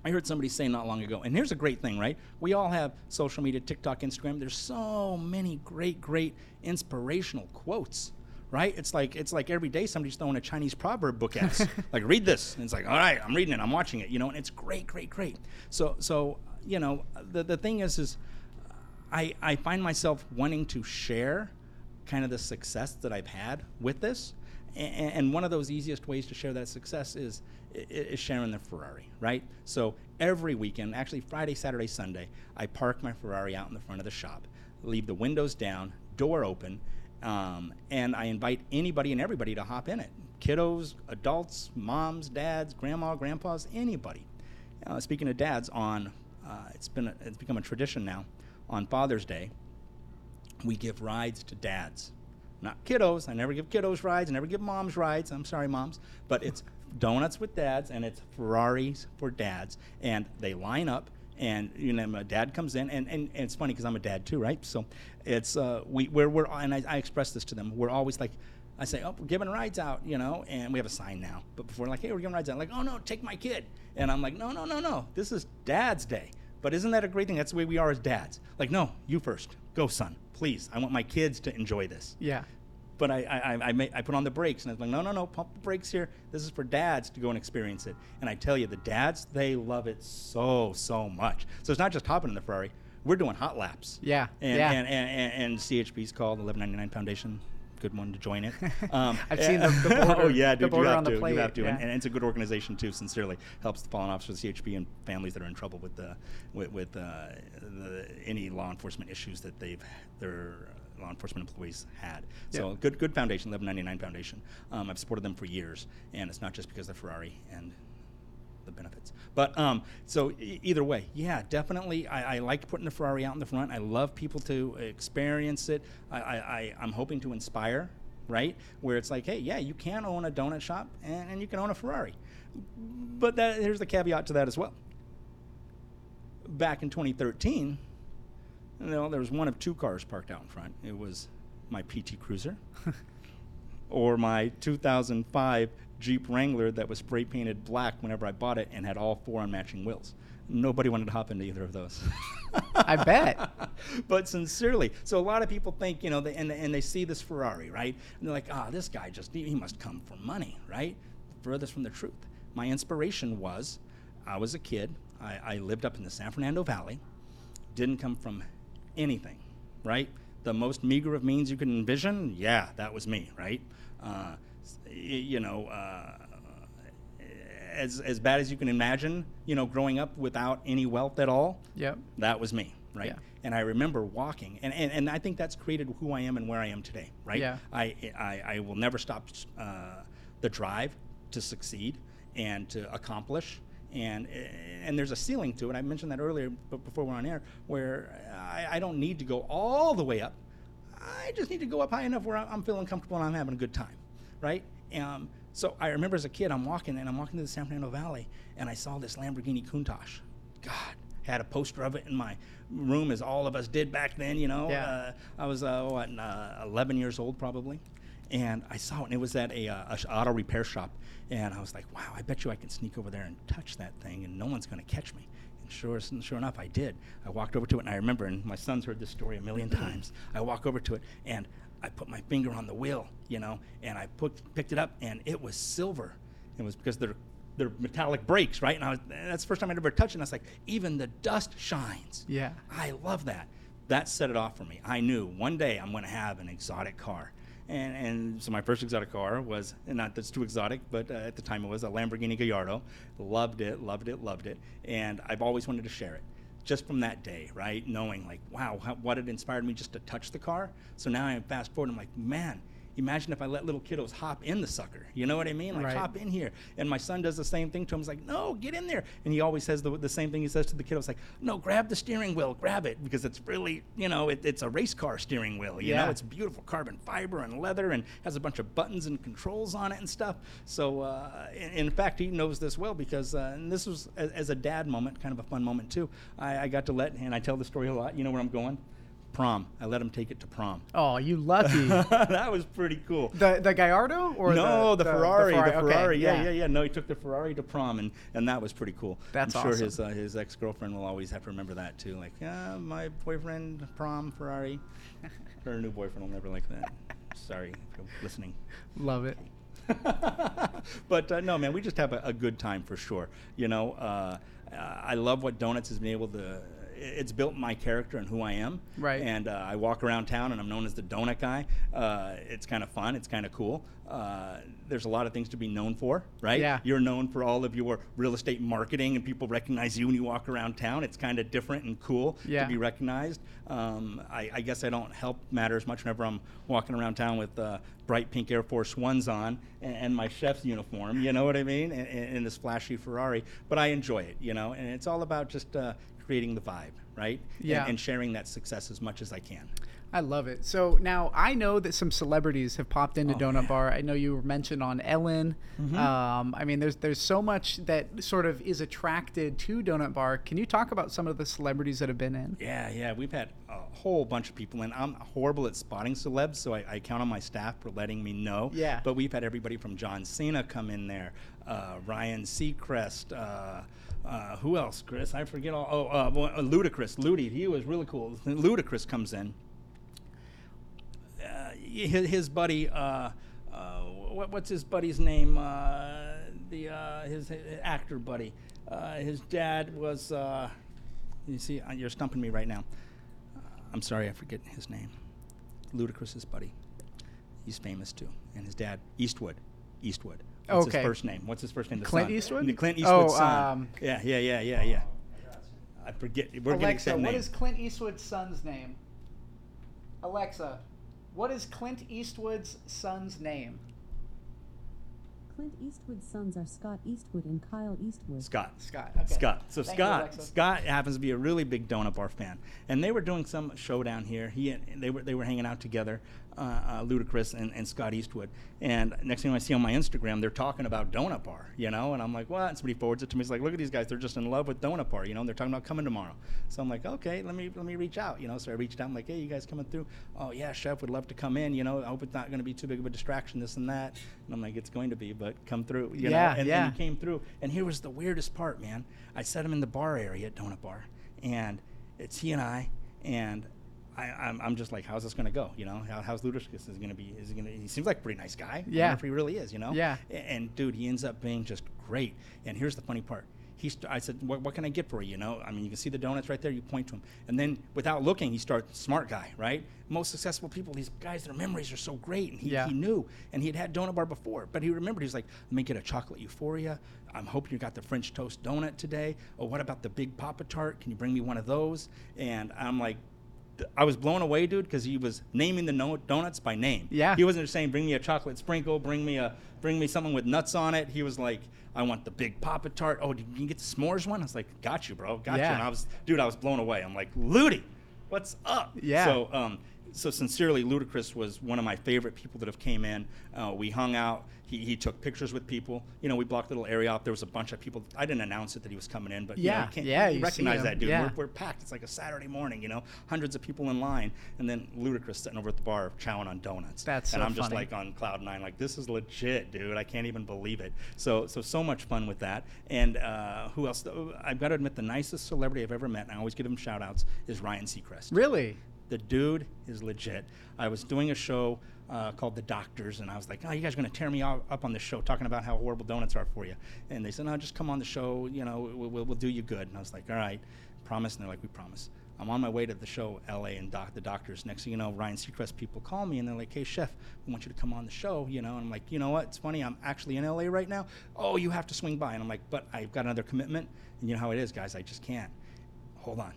I heard somebody say not long ago, and here's a great thing, right? We all have social media, TikTok, Instagram. There's so many great, great inspirational quotes, right? It's like it's like every day somebody's throwing a Chinese proverb book at us. like, read this, and it's like, all right, I'm reading it, I'm watching it, you know, and it's great, great, great. So, so you know, the the thing is, is I I find myself wanting to share kind of the success that I've had with this. A- And one of those easiest ways to share that success is is sharing the Ferrari, right? So every weekend, actually Friday, Saturday, Sunday, I park my Ferrari out in the front of the shop, leave the windows down, door open, um, and I invite anybody and everybody to hop in it. Kiddos, adults, moms, dads, grandma, grandpas, anybody. Uh, speaking of dads, on uh, it's been a, it's become a tradition now. On Father's Day, we give rides to dads not kiddos. I never give kiddos rides. I never give moms rides. I'm sorry, moms, but it's donuts with dads and it's Ferraris for dads, and they line up. And you know, my dad comes in, and, and, and it's funny because I'm a dad too, right? So it's uh, we we're, we're and I, I express this to them. We're always like, I say, oh, we're giving rides out, you know, and we have a sign now. But before, like, hey, we're giving rides out. Like, oh no, take my kid. And I'm like, no, no, no, no. This is Dad's Day. But isn't that a great thing? That's the way we are as dads. Like, no, you first. Go, son. Please. I want my kids to enjoy this. Yeah. But I, I, I, I, I put on the brakes and I was like, no, no, no, pump the brakes here. This is for dads to go and experience it. And I tell you, the dads, they love it so, so much. So it's not just hopping in the Ferrari. We're doing hot laps. Yeah, And, yeah. and, and, and, and CHP's called 1199 Foundation. Good one to join it. Um, I've seen the- the border- oh yeah, the dude, you have to. You have to, and, yeah. and it's a good organization too. Sincerely, helps the fallen officers, CHP, and families that are in trouble with the with, with uh, the, any law enforcement issues that they've their law enforcement employees had. So Yeah. good, good foundation, 1199 Foundation. Um, I've supported them for years, and it's not just because they're Ferrari and the benefits. But um, so e- either way, yeah, definitely. I, I like putting the Ferrari out in the front. I love people to experience it. I, I, I, I'm hoping to inspire, right? Where it's like, hey, yeah, you can own a donut shop and, and you can own a Ferrari. But that, here's the caveat to that as well. Back in 2013, you know, there was one of two cars parked out in front. It was my PT Cruiser or my 2005 Jeep Wrangler that was spray painted black whenever I bought it and had all four unmatching wheels. Nobody wanted to hop into either of those. I bet. but sincerely, so a lot of people think, you know, they, and, and they see this Ferrari, right? And they're like, ah, this guy just, he must come for money, right? Furthest from the truth. My inspiration was I was a kid, I, I lived up in the San Fernando Valley, didn't come from anything, right? The most meager of means you can envision, yeah, that was me, right? Uh, you know, uh, as, as bad as you can imagine, you know, growing up without any wealth at all, Yep. that was me, right? Yeah. And I remember walking, and, and, and I think that's created who I am and where I am today, right? Yeah. I, I, I will never stop uh, the drive to succeed and to accomplish. And, and there's a ceiling to it. I mentioned that earlier, but before we're on air, where I, I don't need to go all the way up. I just need to go up high enough where I'm feeling comfortable and I'm having a good time, right? Um, so I remember as a kid, I'm walking and I'm walking to the San Fernando Valley, and I saw this Lamborghini Countach. God, had a poster of it in my room, as all of us did back then. You know, Yeah. uh, I was uh, what, uh, 11 years old probably, and I saw it. and It was at a, uh, a auto repair shop, and I was like, "Wow, I bet you I can sneak over there and touch that thing, and no one's going to catch me." And sure, sure enough, I did. I walked over to it, and I remember, and my son's heard this story a million times. I walk over to it, and I put my finger on the wheel, you know, and I put, picked it up, and it was silver. It was because they're they're metallic brakes, right? And I was, that's the first time I'd ever touched it. And I was like, even the dust shines. Yeah. I love that. That set it off for me. I knew one day I'm going to have an exotic car. And, and so my first exotic car was, not that's too exotic, but uh, at the time it was a Lamborghini Gallardo. Loved it, loved it, loved it. And I've always wanted to share it. Just from that day, right? Knowing like, wow, how, what it inspired me just to touch the car. So now I fast forward, I'm like, man, imagine if I let little kiddos hop in the sucker. You know what I mean? Like Right. hop in here. And my son does the same thing to him. He's like, no, get in there. And he always says the, the same thing he says to the kiddos, like, no, grab the steering wheel, grab it, because it's really, you know, it, it's a race car steering wheel. You Yeah. know, it's beautiful carbon fiber and leather and has a bunch of buttons and controls on it and stuff. So, uh, in, in fact, he knows this well because, uh, and this was as, as a dad moment, kind of a fun moment too. I, I got to let, and I tell the story a lot. You know where I'm going? Prom. I let him take it to prom. Oh, you lucky. that was pretty cool. the the Gallardo or no, the, Ferrari, the Ferrari, Okay, yeah, yeah, yeah. No, he took the Ferrari to prom, and, and that was pretty cool. That's I'm sure awesome. his uh, his ex girlfriend will always have to remember that too. Like, uh, my boyfriend prom Ferrari. Her new boyfriend will never like that. Sorry if you're listening. Love it. but uh, no, man, we just have a, a good time for sure. You know, uh, I love what Donuts has been able to. It's built my character and who I am. Right. And uh, I walk around town and I'm known as the donut guy. Uh, it's kind of fun. It's kind of cool. Uh, there's a lot of things to be known for, right? Yeah. You're known for all of your real estate marketing, and people recognize you when you walk around town. It's kind of different and cool Yeah. to be recognized. Um, I, I guess I don't help matters much whenever I'm walking around town with uh, bright pink Air Force Ones on and, and my chef's uniform. You know what I mean? And, and, this flashy Ferrari, but I enjoy it. You know, and it's all about just uh, creating the vibe, right? And- Yeah. And, sharing that success as much as I can. I love it. So now I know that some celebrities have popped into Oh, Donut yeah. Mm-hmm. Bar. I know you were mentioned on Ellen. Um, I mean, there's there's so much that sort of is attracted to Donut Bar. Can you talk about some of the celebrities that have been in? Yeah, yeah, we've had a whole bunch of people, in. I'm horrible at spotting celebs, so I, I count on my staff for letting me know. Yeah. But we've had everybody from John Cena come in there, uh, Ryan Seacrest, uh, uh, who else, Chris? I forget all. Oh, uh, uh, Ludacris, Ludi, he was really cool. Ludacris comes in. Uh, his, buddy, uh, uh, what, what's his buddy's name? The his, his actor buddy. His dad was. You see, you're stumping me right now. I'm sorry, I forget his name. Ludacris's buddy. He's famous too, and his dad, Eastwood. Eastwood. What's Okay. his first name? What's his first name? The Clint son. Eastwood? The Clint Oh, Eastwood son. um, yeah, yeah, yeah, yeah, yeah. I forget. We're Alexa, that what name. is Clint Eastwood's son's name? Alexa, what is Clint Eastwood's son's name? Clint Eastwood's sons are Scott Eastwood and Kyle Eastwood. Scott. Scott. Okay. Scott. So Thank Scott, Alexa. Scott happens to be a really big Donut Bar fan, and they were doing some show down here. He and they were they were hanging out together, uh, uh, Ludacris and, and Scott Eastwood. And next thing I see on my Instagram, they're talking about Donut Bar, you know. And I'm like, what? And somebody forwards it to me. He's like, look at these guys. They're just in love with Donut Bar, you know. And they're talking about coming tomorrow. So I'm like, okay, let me let me reach out, you know. So I reached out. I'm like, hey, you guys coming through? Oh yeah, chef would love to come in. You know, I hope it's not going to be too big of a distraction, this and that. And I'm like, it's going to be, but come through, you Yeah, know. And, yeah. and he came through. And here was the weirdest part, man. I set him in the bar area at Donut Bar, and it's he and I, and I, I'm, I'm just like, how's this gonna go? You know, How, how's Ludacris is gonna be? Is he gonna? He seems like a pretty nice guy. I Yeah. if he really is. You know. Yeah. A- And, dude, he ends up being just great. And here's the funny part. He st- I said, what, what can I get for you? You know, I mean, you can see the donuts right there. You point to him, and then without looking, he starts smart guy, right? Most successful people, these guys, their memories are so great, and he, Yeah. he knew, and he had had donut bar before, but he remembered. He's like, let me get a chocolate euphoria. I'm hoping you got the French toast donut today. Oh, what about the big Papa Tart? Can you bring me one of those? And I'm like, I was blown away, dude, because he was naming the no- donuts by name. Yeah. He wasn't just saying, "Bring me a chocolate sprinkle, bring me a, bring me something with nuts on it." He was like, "I want the big Papa Tart." Oh, did you get the s'mores one? I was like, "Got you, bro, got Yeah. you." And I was, dude, I was blown away. I'm like, "Ludi, what's up?" Yeah. So, um, so sincerely, Ludacris was one of my favorite people that have came in. Uh, we hung out. He, he took pictures with people. You know, we blocked a little area off. There was a bunch of people. I didn't announce it that he was coming in, but you know, Yeah, you can't, yeah, you recognize that dude. Yeah. We're, we're packed. It's like a Saturday morning. You know, hundreds of people in line, and then Ludacris sitting over at the bar chowing on donuts. That's and so I'm just funny. like on cloud nine, like this is legit, dude. I can't even believe it. So so so much fun with that. And uh, who else? I've got to admit, the nicest celebrity I've ever met, and I always give him shout outs, is Ryan Seacrest. Really? The dude is legit. I was doing a show uh, called The Doctors, and I was like, "Oh, you guys are going to tear me up on this show, talking about how horrible donuts are for you." And they said, "No, just come on the show. You know, we'll, we'll, we'll do you good." And I was like, "All right, promise." And they're like, "We promise." I'm on my way to the show, LA, and doc, the doctors. Next thing you know, Ryan Seacrest people call me and they're like, "Hey, chef, we want you to come on the show." You know, and I'm like, "You know what? It's funny. I'm actually in LA right now. Oh, you have to swing by." And I'm like, "But I've got another commitment, and you know how it is, guys. I just can't." Hold on.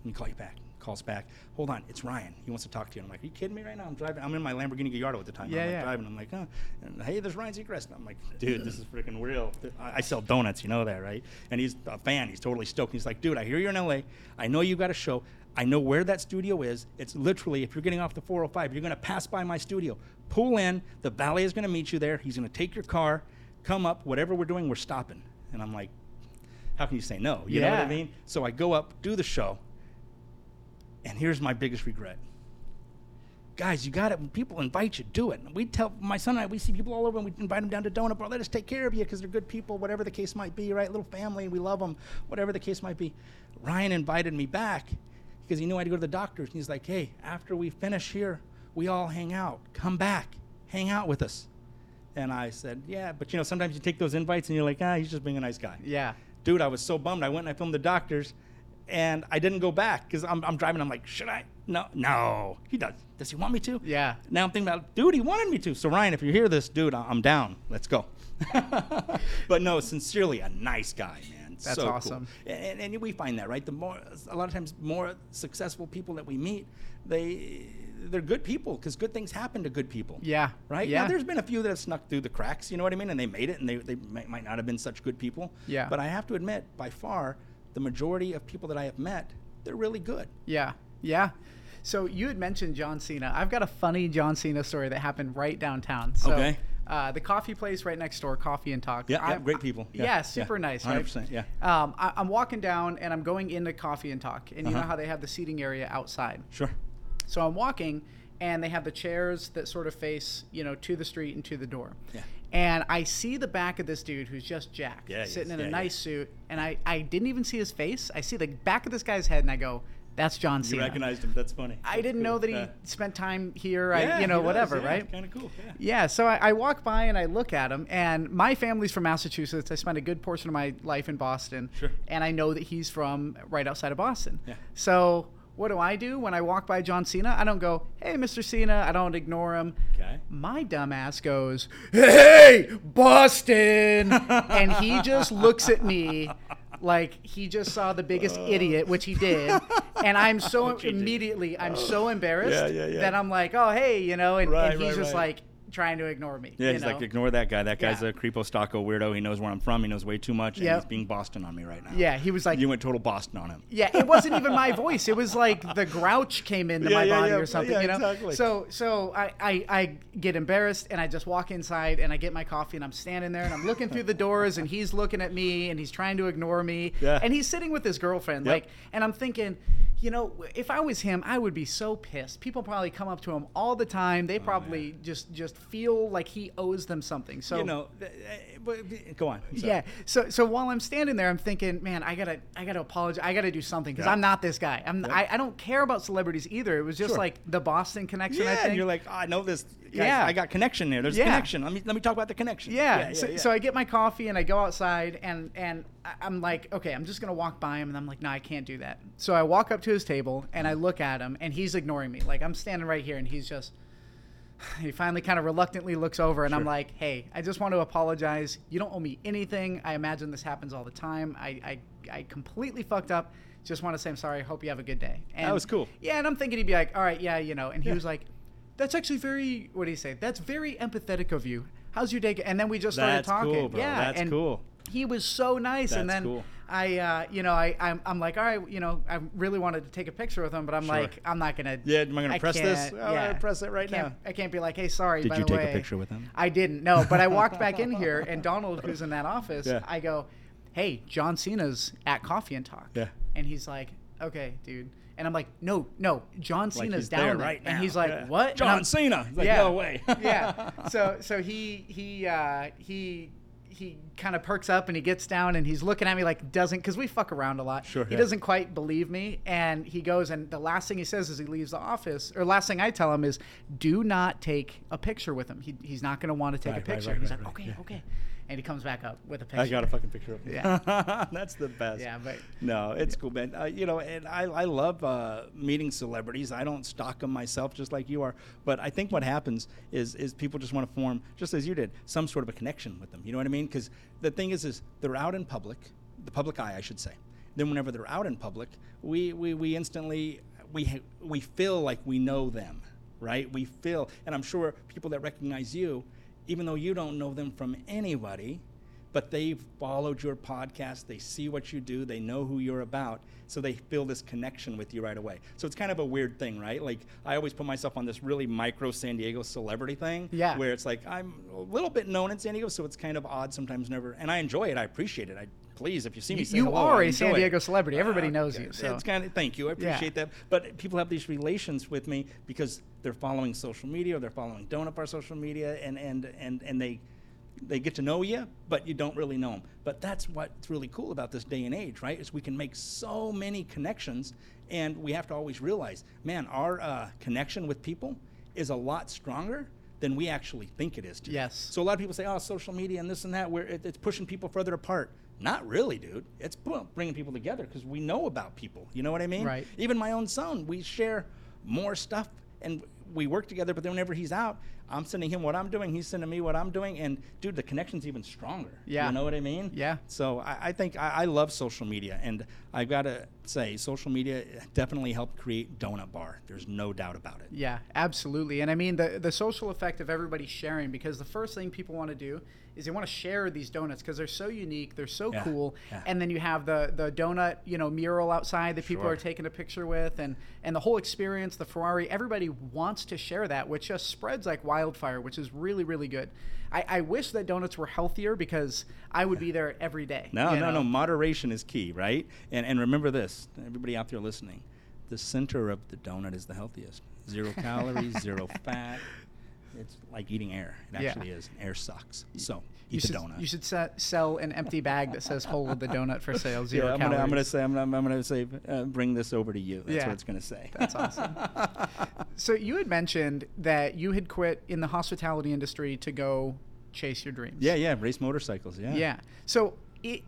Let me call you back. Calls back. Hold on, it's Ryan. He wants to talk to you. And I'm like, are you kidding me right now? I'm driving. I'm in my Lamborghini Gallardo at the time. Yeah, I'm like yeah. driving. I'm like, oh, and, hey, there's Ryan Seacrest. And I'm like, dude, this is freaking real. I, I sell donuts, you know that, right? And he's a fan. He's totally stoked. He's like, dude, I hear you're in LA. I know you got a show. I know where that studio is. It's literally, if you're getting off the 405, you're going to pass by my studio. Pull in. The valet is going to meet you there. He's going to take your car, come up. Whatever we're doing, we're stopping. And I'm like, how can you say no? You know what I mean? So I go up, do the show, and here's my biggest regret. Guys, you got it. When people invite you, do it. We tell my son and I, we see people all over, and we invite them down to Donut Bar. Let us take care of you because they're good people, whatever the case might be, right? Little family, we love them, whatever the case might be. Ryan invited me back because he knew I had to go to the doctors. And he's like, hey, after we finish here, we all hang out. Come back, hang out with us. And I said, yeah, but you know, sometimes you take those invites and you're like, ah, he's just being a nice guy Yeah. dude, I was so bummed. I went and I filmed the doctors, and I didn't go back because I'm, I'm driving. I'm like, should I? No, no. He does. Does he want me to? Yeah. Now I'm thinking about, dude, he wanted me to. So Ryan, if you hear this, dude, I'm down. Let's go. but no, sincerely, a nice guy, man. That's so cool. awesome. And, and we find that right. The more, a lot of times, more successful people that we meet, they they're good people because good things happen to good people Yeah. right? Yeah. Now, there's been a few that have snuck through the cracks, you know what I mean? And they made it, and they, they might, might not have been such good people. Yeah. But I have to admit, by far, the majority of people that I have met, they're really good. Yeah, yeah. So you had mentioned John Cena. I've got a funny John Cena story that happened right downtown. So, Okay. Uh, the coffee place right next door, Coffee and Talk. Yeah, yeah, great people. Yeah, Yeah, super yeah. nice. 100%, yeah. Um, I, I'm walking down and I'm going into Coffee and Talk, and you know Uh-huh. how they have the seating area outside. Sure. So I'm walking, and they have the chairs that sort of face, you know, to the street and to the door. Yeah. And I see the back of this dude who's just Jack Yeah, sitting in a Yeah, nice suit, and I, I didn't even see his face. I see the back of this guy's head, and I go, "That's John You Cena." recognized him. That's funny. I didn't know that he spent time here. I, you know, whatever, right? Kind of cool. Yeah. Yeah, so I, I walk by and I look at him, and my family's from Massachusetts. I spent a good portion of my life in Boston, Sure. and I know that he's from right outside of Boston. Yeah. So what do I do when I walk by John Cena? I don't go, "Hey, Mr. Cena." I don't ignore him. Okay. My dumbass goes, "Hey, Boston," and he just looks at me like he just saw the biggest uh. idiot, which he did. And I'm so Which he did. immediately, I'm uh. so embarrassed Yeah, yeah, yeah. that I'm like, "Oh, hey," you know, and, Right, and he's right, just right. like trying to ignore me. Yeah, he's know? like, ignore that guy. That guy's Yeah. a creepo stocko weirdo. He knows where I'm from. He knows way too much, and he's being Boston on me right now. yeah, he was like, You went total Boston on him. Yeah, it wasn't even my voice. It was like the grouch came into Yeah, my yeah, body or something, you know. exactly. So so I, I I get embarrassed and I just walk inside and I get my coffee and I'm standing there and I'm looking through the doors and he's looking at me and he's trying to ignore me Yeah. and he's sitting with his girlfriend Yep. like and I'm thinking, you know, if I was him, I would be so pissed. People probably come up to him all the time. They oh, probably just just feel like he owes them something. So you know, eh, but- go on. Yeah. So so while I'm standing there, I'm thinking, man, I gotta I gotta apologize. I gotta do something because Yeah. I'm not this guy. I'm I, I don't care about celebrities either. It was just Sure. like the Boston connection. I Yeah, think. and you're like, oh, I know this. Guys, Yeah. I got connection there. There's Yeah. connection. Let me let me talk about the connection. yeah. so, yeah. so I get my coffee and I go outside and and I'm like, okay, I'm just gonna walk by him and I'm like, no, I can't do that. So I walk up to his table and I look at him and he's ignoring me. Like I'm standing right here and he's just. He finally kind of reluctantly looks over, and I'm like, "Hey, I just want to apologize. You don't owe me anything. I imagine this happens all the time. I, I, I completely fucked up. Just want to say I'm sorry. Hope you have a good day." And, that was cool. Yeah, and I'm thinking he'd be like, "All right, yeah, you know." And he was like, "That's actually very. What do you say? That's very empathetic of you. How's your day?" go-" And then we just started That's talking. cool, bro. Yeah, That's and cool. He was so nice, and then cool. I, uh, you know, I, I'm, I'm like, all right, you know, I really wanted to take a picture with him, but I'm Sure. like, I'm not gonna. Yeah, am I gonna press this? Oh, I'm gonna press it right now. I can't be like, hey, sorry. Did by you the take a picture with him? I didn't. No, but I walked back in here, and Donald, who's in that office, Yeah. I go, hey, John Cena's at Coffee and Talk. Yeah. And he's like, okay, dude. And I'm like, no, no, John Cena's down there right And he's like, Yeah. what? John Cena. He's like, yeah. no way. yeah. So so he he uh, he he kind of perks up and he gets down and he's looking at me like doesn't because we fuck around a lot. Sure, He yeah. doesn't quite believe me and he goes and the last thing he says as he leaves the office or last thing I tell him is do not take a picture with him. He, he's not going to want to take Right, a picture. right, he's right, like right, okay yeah. okay, and he comes back up with a picture. I got a fucking picture of him. Yeah. That's the best. Yeah, but- no, it's cool, man. Uh, you know, and I, I love uh, meeting celebrities. I don't stalk them myself, just like you are. But I think what happens is is people just want to form, just as you did, some sort of a connection with them. You know what I mean? Because the thing is, is they're out in public, the public eye, I should say. Then whenever they're out in public, we we, we instantly we ha- we feel like we know them, right? We feel, and I'm sure people that recognize you, even though you don't know them from anybody, but they've followed your podcast, they see what you do, they know who you're about, so they feel this connection with you right away. So it's kind of a weird thing, right? Like I always put myself on this really micro San Diego celebrity thing, Yeah. where it's like I'm a little bit known in San Diego, so it's kind of odd sometimes. Never, and I enjoy it. I appreciate it. I please, if you see me, say You hello, are a San it. Diego celebrity. Everybody Uh, knows you, so. it's kind of thank you. I Yeah. appreciate that. But people have these relations with me because they're following social media, or they're following Donut Bar social media, and and and and they they get to know you, but you don't really know them. But that's what's really cool about this day and age, right? Is we can make so many connections, and we have to always realize, man, our uh, connection with people is a lot stronger than we actually think it is. Today. Yes. So a lot of people say, oh, social media and this and that, where it, it's pushing people further apart. Not really, dude. It's bringing people together because we know about people. You know what I mean? Right. Even my own son, we share more stuff and we work together. But then whenever he's out, I'm sending him what I'm doing. He's sending me what I'm doing. And dude, the connection's even stronger. Yeah. You know what I mean? Yeah. So I, I think I, I love social media, and I've gotta say, social media definitely helped create Donut Bar. There's no doubt about it. Yeah, absolutely. And I mean the the social effect of everybody sharing because the first thing people want to do is they want to share these donuts because they're so unique, they're so Yeah, cool. yeah. And then you have the the donut, you know, mural outside that people Sure. are taking a picture with and and the whole experience, the Ferrari, everybody wants to share that, which just spreads like wildfire, which is really really good. I, I wish that donuts were healthier because I would be there every day. No, no, know? no. Moderation is key, right? And and remember this, everybody out there listening, the center of the donut is the healthiest. Zero calories, zero fat. It's like eating air. It Yeah. actually is. Air sucks. So You eat should, donut. you should se- sell an empty bag that says "Hold the donut for sale, zero yeah, I'm calories." gonna, I'm gonna say, I'm gonna, I'm gonna say, uh, bring this over to you. That's Yeah. what it's gonna say. That's awesome. So you had mentioned that you had quit in the hospitality industry to go chase your dreams. yeah, yeah. Race motorcycles. Yeah. Yeah. So it,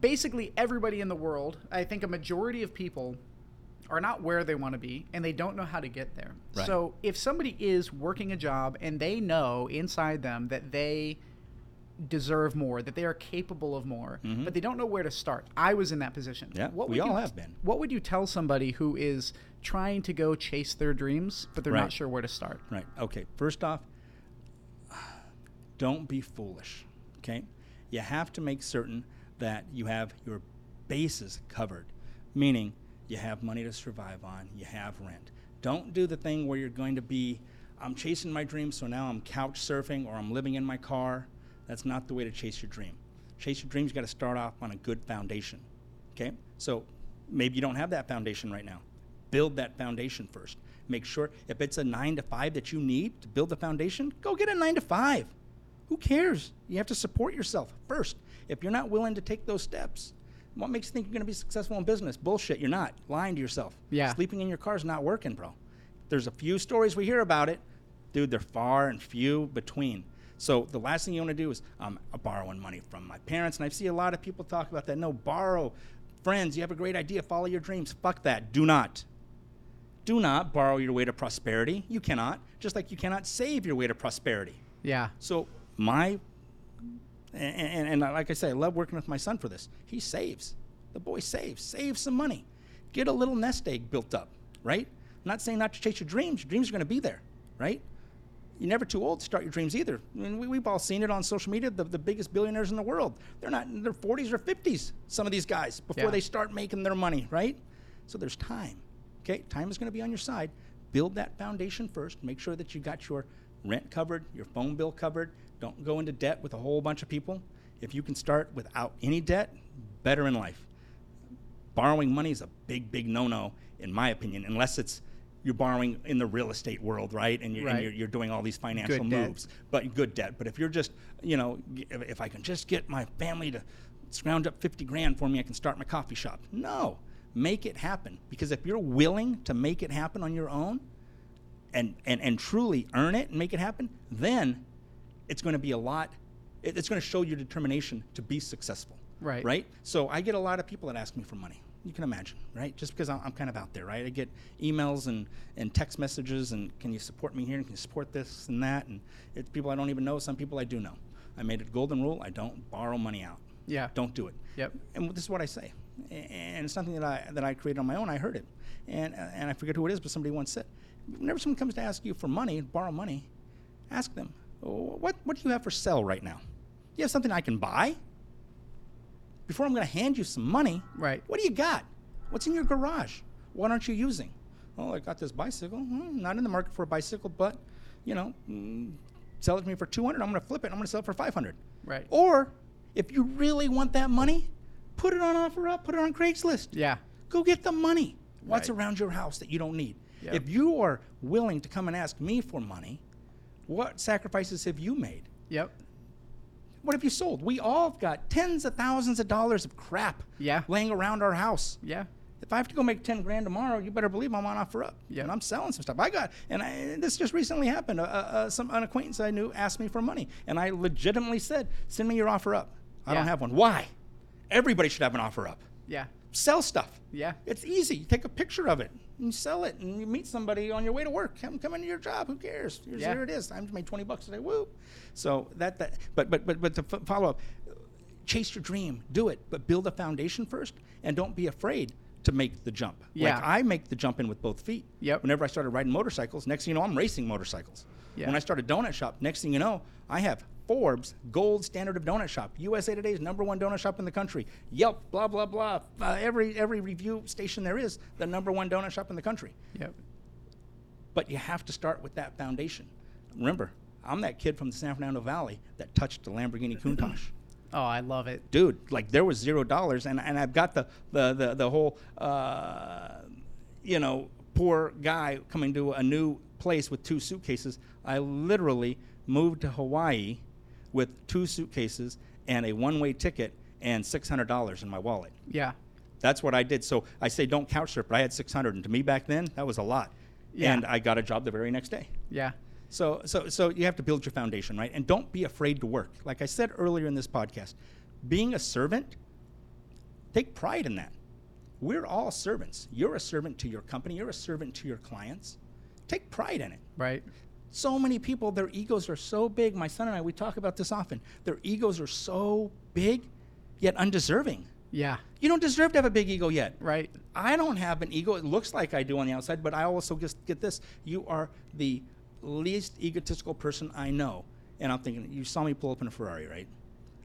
basically, everybody in the world, I think a majority of people, are not where they want to be and they don't know how to get there. Right. So if somebody is working a job and they know inside them that they deserve more, that they are capable of more, Mhm. but they don't know where to start. I was in that position. Yeah, What we all you- have been. What would you tell somebody who is trying to go chase their dreams, but they're not sure where to start? Right. Okay. First off, don't be foolish. Okay. You have to make certain that you have your bases covered, meaning you have money to survive on, you have rent. Don't do the thing where you're going to be, I'm chasing my dreams, so now I'm couch surfing or I'm living in my car. That's not the way to chase your dream. Chase your dreams, you got to start off on a good foundation. Okay? So maybe you don't have that foundation right now. Build that foundation first. Make sure if it's a nine to five that you need to build the foundation, go get a nine to five. Who cares? You have to support yourself first. If you're not willing to take those steps, what makes you think you're going to be successful in business? Bullshit. You're not. Lying to yourself. Yeah. Sleeping in your car is not working, bro. There's a few stories we hear about it. Dude, they're far and few between. So the last thing you want to do is um, borrowing money from my parents. And I see a lot of people talk about that. No, borrow. Friends, you have a great idea. Follow your dreams. Fuck that. Do not. Do not borrow your way to prosperity. You cannot. Just like you cannot save your way to prosperity. Yeah. So my and, and, and like I say, I love working with my son for this. He saves. The boy saves. Save some money. Get a little nest egg built up, right? I'm not saying not to chase your dreams. Your dreams are going to be there, right? You're never too old to start your dreams either. I mean, we, we've all seen it on social media. The, the biggest billionaires in the world, they're not in their 40s or 50s, some of these guys, before Yeah. they start making their money, right? So there's time. Okay, time is going to be on your side. Build that foundation first. Make sure that you got your rent covered, your phone bill covered. Don't go into debt with a whole bunch of people. If you can start without any debt, better in life. Borrowing money is a big, big no-no, in my opinion, unless it's you're borrowing in the real estate world, right? And you're, Right. and you're, you're doing all these financial Good debt. moves, but good debt. But if you're just, you know, if, if I can just get my family to scrounge up 50 grand for me, I can start my coffee shop. No, make it happen. Because if you're willing to make it happen on your own and, and, and truly earn it and make it happen, then it's going to be a lot, it- it's going to show your determination to be successful. Right. Right? So I get a lot of people that ask me for money. You can imagine, right? Just because I'm, I'm kind of out there, right? I get emails and, and text messages and can you support me here and can you support this and that? And it's people I don't even know, some people I do know. I made it a golden rule I don't borrow money out. Yeah. Don't do it. Yep. And this is what I say. And it's something that I, that I created on my own. I heard it. And, and I forget who it is, but somebody once said, whenever someone comes to ask you for money, borrow money, ask them, "Oh, what, what do you have for sale right now? You have something I can buy? Before I'm going to hand you some money, Right. what do you got? What's in your garage? What aren't you using? Oh, I got this bicycle. Hmm, not in the market for a bicycle, but, you know, mm, sell it to me for 200 I'm going to flip it. I'm going to sell it for 500 Right. Or if you really want that money, put it on offer up, put it on Craigslist. Yeah. Go get the money. What's Right. around your house that you don't need? Yep. If you are willing to come and ask me for money, what sacrifices have you made? Yep. What have you sold? We all have got tens of thousands of dollars of crap Yeah. laying around our house. Yeah. If I have to go make 10 grand tomorrow, you better believe I'm on offer up. Yeah. And I'm selling some stuff. I got, and I, this just recently happened. Uh, uh, some, an acquaintance I knew asked me for money. And I legitimately said, send me your offer up. I don't have one. Why? Everybody should have an offer up. Yeah. Sell stuff. Yeah. It's easy. You take a picture of it and you sell it, and you meet somebody on your way to work. Them come into your job. Who cares? Here's, Yeah. Here it is. I made twenty bucks today. Woo! So that that. But but but but to f- follow up, chase your dream. Do it, but build a foundation first, and don't be afraid to make the jump. Yeah. Like I make the jump in with both feet. Yep. Whenever I started riding motorcycles, next thing you know, I'm racing motorcycles. Yeah. When I started donut shop, next thing you know, I have Forbes Gold Standard of Donut Shop, USA Today's number one donut shop in the country. Yelp, blah blah blah. Uh, every every review station there is, the number one donut shop in the country. Yep. But you have to start with that foundation. Remember, I'm that kid from the San Fernando Valley that touched the Lamborghini Countach. Oh, I love it. Dude, like there was zero dollars, and, and I've got the the the, the whole uh, you know poor guy coming to a new place with two suitcases. I literally moved to Hawaii with two suitcases and a one-way ticket and six hundred dollars in my wallet. Yeah. That's what I did. So I say don't couch surf, but I had 600, and to me back then that was a lot. Yeah. And I got a job the very next day. Yeah. So, so, so you have to build your foundation, right? And don't be afraid to work. Like I said earlier in this podcast, being a servant, take pride in that. We're all servants. You're a servant to your company. You're a servant to your clients. Take pride in it. Right. So many people, their egos are so big. My son and I, we talk about this often. Their egos are so big, yet undeserving. Yeah. You don't deserve to have a big ego yet. Right. I don't have an ego. It looks like I do on the outside, but I also just get this. You are the least egotistical person I know. And I'm thinking, you saw me pull up in a Ferrari, right?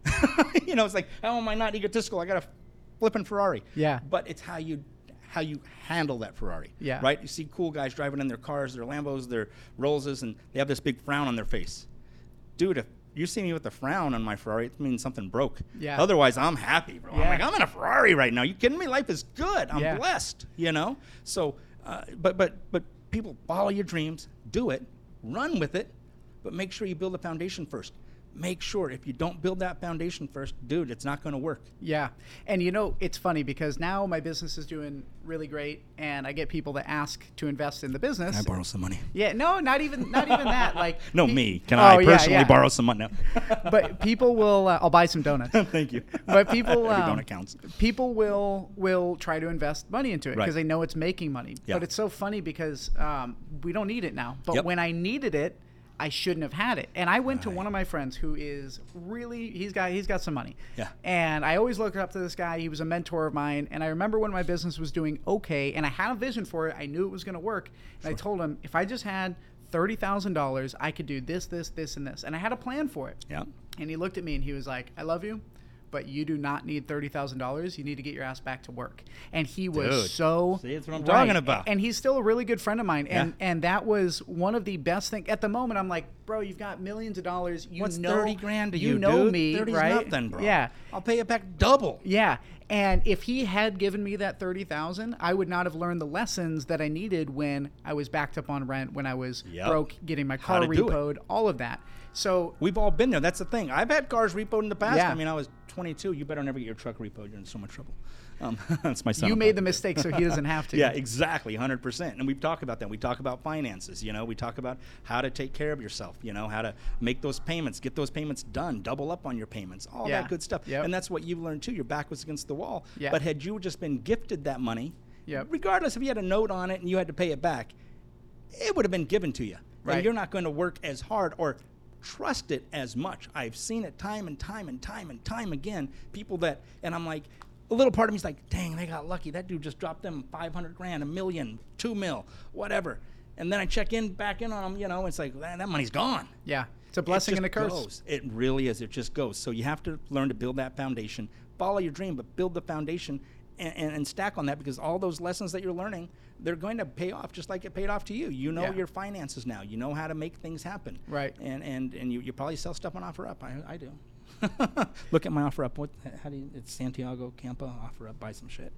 you know, it's like, how am I not egotistical? I got a flipping Ferrari. Yeah. But it's how you how you handle that Ferrari. Yeah. Right? You see cool guys driving in their cars, their Lambos, their Rollses, and they have this big frown on their face. Dude, if you see me with a frown on my Ferrari, it means something broke. Yeah. Otherwise, I'm happy, bro. I'm like, I'm in a Ferrari right now. You kidding me? Life is good. I'm Yeah. blessed. You know. So, uh, but but but people follow your dreams, do it, run with it, but make sure you build a foundation first. Make sure if you don't build that foundation first, dude, it's not going to work. Yeah. And you know, it's funny because now my business is doing really great and I get people that ask to invest in the business. Can I borrow some money? Yeah, no, not even not even that. Like No, pe- me. Can Oh, I personally yeah. borrow some money? No. But people will uh, I'll buy some donuts. Thank you. But people um, donut counts. people will will try to invest money into it Right. because they know it's making money. Yeah. But it's so funny because um, we don't need it now. But Yep. when I needed it, I shouldn't have had it. And I went to one of my friends who is really he's got he's got some money. Yeah. And I always looked up to this guy. He was a mentor of mine. And I remember when my business was doing okay and I had a vision for it. I knew it was going to work. And I told him if I just had thirty thousand dollars, I could do this, this, this, and this. And I had a plan for it. Yeah. And he looked at me and he was like, I love you, but you do not need $30,000. You need to get your ass back to work. And he was Dude. so. See, that's what I'm right. talking about. And he's still a really good friend of mine. And, Yeah. and that was one of the best things. At the moment, I'm like, bro, you've got millions of dollars. You What's know, thirty grand to you, know dude? me, 30's right? nothing, bro. Yeah. I'll pay it back double. Yeah. And if he had given me that 30,000, I would not have learned the lessons that I needed when I was backed up on rent, when I was Yep. broke, getting my car to do it. repoed, all of that. So We've all been there. That's the thing. I've had cars repoed in the past. Yeah. I mean, I was 22. You better never get your truck repoed. You're in so much trouble. Um, that's my son. you made the mistake so he doesn't have to. Yeah, exactly, 100%. And we've talked about that. We talk about finances, you know, we talk about how to take care of yourself, you know, how to make those payments, get those payments done, double up on your payments, all Yeah. that good stuff. Yep. And that's what you've learned too. Your back was against the wall. Yeah. But had you just been gifted that money, Yep. regardless if you had a note on it and you had to pay it back, it would have been given to you. Right. And you're not going to work as hard or trust it as much. I've seen it time and time and time and time again. People that, and I'm like, a little part of me's like, dang, they got lucky. That dude just dropped them 500 grand, a million, two mil, whatever. And then I check in, back in on them, you know, it's like, man, that money's gone. Yeah. It's a It blessing and a curse. goes. It really is. It just goes. So you have to learn to build that foundation. Follow your dream, but build the foundation and, and, and stack on that because all those lessons that you're learning, they're going to pay off just like it paid off to you. You know Yeah. your finances now. You know how to make things happen. Right. And and, and you, you probably sell stuff on OfferUp. I, I do. Look at my OfferUp. What? How do you? It's Santiago Campa OfferUp. Buy some shit.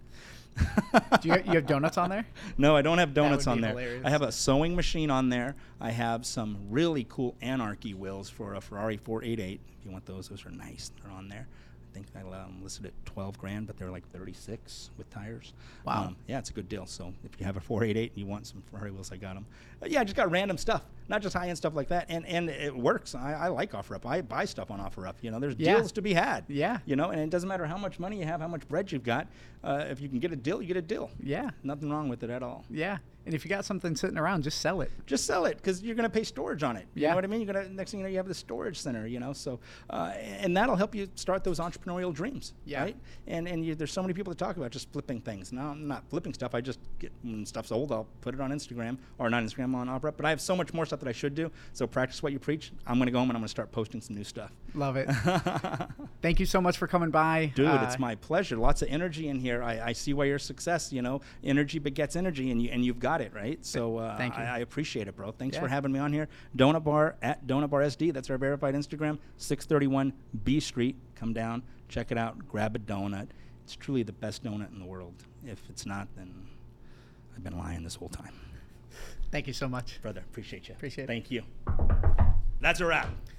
Do you, you have donuts on there? No, I don't have donuts on there. hilarious. I have a sewing machine on there. I have some really cool ANRKY wheels for a Ferrari 488. If you want those, those are nice. They're on there. I think I um, listed at 12 grand, but they're like 36 with tires. Wow. Um, yeah, it's a good deal. So if you have a 488 and you want some Ferrari wheels, I got them. Yeah, I just got random stuff. not just high end stuff like that. And and it works. I, I like OfferUp. I buy stuff on OfferUp. You know, there's Yeah. deals to be had. Yeah. You know, and it doesn't matter how much money you have, how much bread you've got. Uh, if you can get a deal, you get a deal. Yeah. Nothing wrong with it at all. Yeah. And if you got something sitting around, just sell it. Just sell it because you're going to pay storage on it. You Yeah. know what I mean? You're gonna next thing you know, you have the storage center. You know, so uh, and that'll help you start those entrepreneurial dreams. Yeah. Right. And and you, there's so many people that talk about just flipping things. Now I'm not flipping stuff. I just get when stuff's old, I'll put it on Instagram or not Instagram on OfferUp. But I have so much more stuff that I should do. So practice what you preach. I'm going to go home and I'm going to start posting some new stuff. Love it. Thank you so much for coming by. Dude, Uh, it's my pleasure. Lots of energy in here. I, I see why you're success. You know, energy begets energy, and you and you've got it right. So uh, Thank you. I, I appreciate it, bro. Thanks Yeah. for having me on here. Donut Bar at Donut Bar SD. That's our verified Instagram. 631 B Street. Come down, check it out, grab a donut. It's truly the best donut in the world. If it's not, then I've been lying this whole time, Thank you so much. brother. Appreciate you. Appreciate it. Thank you. That's a wrap.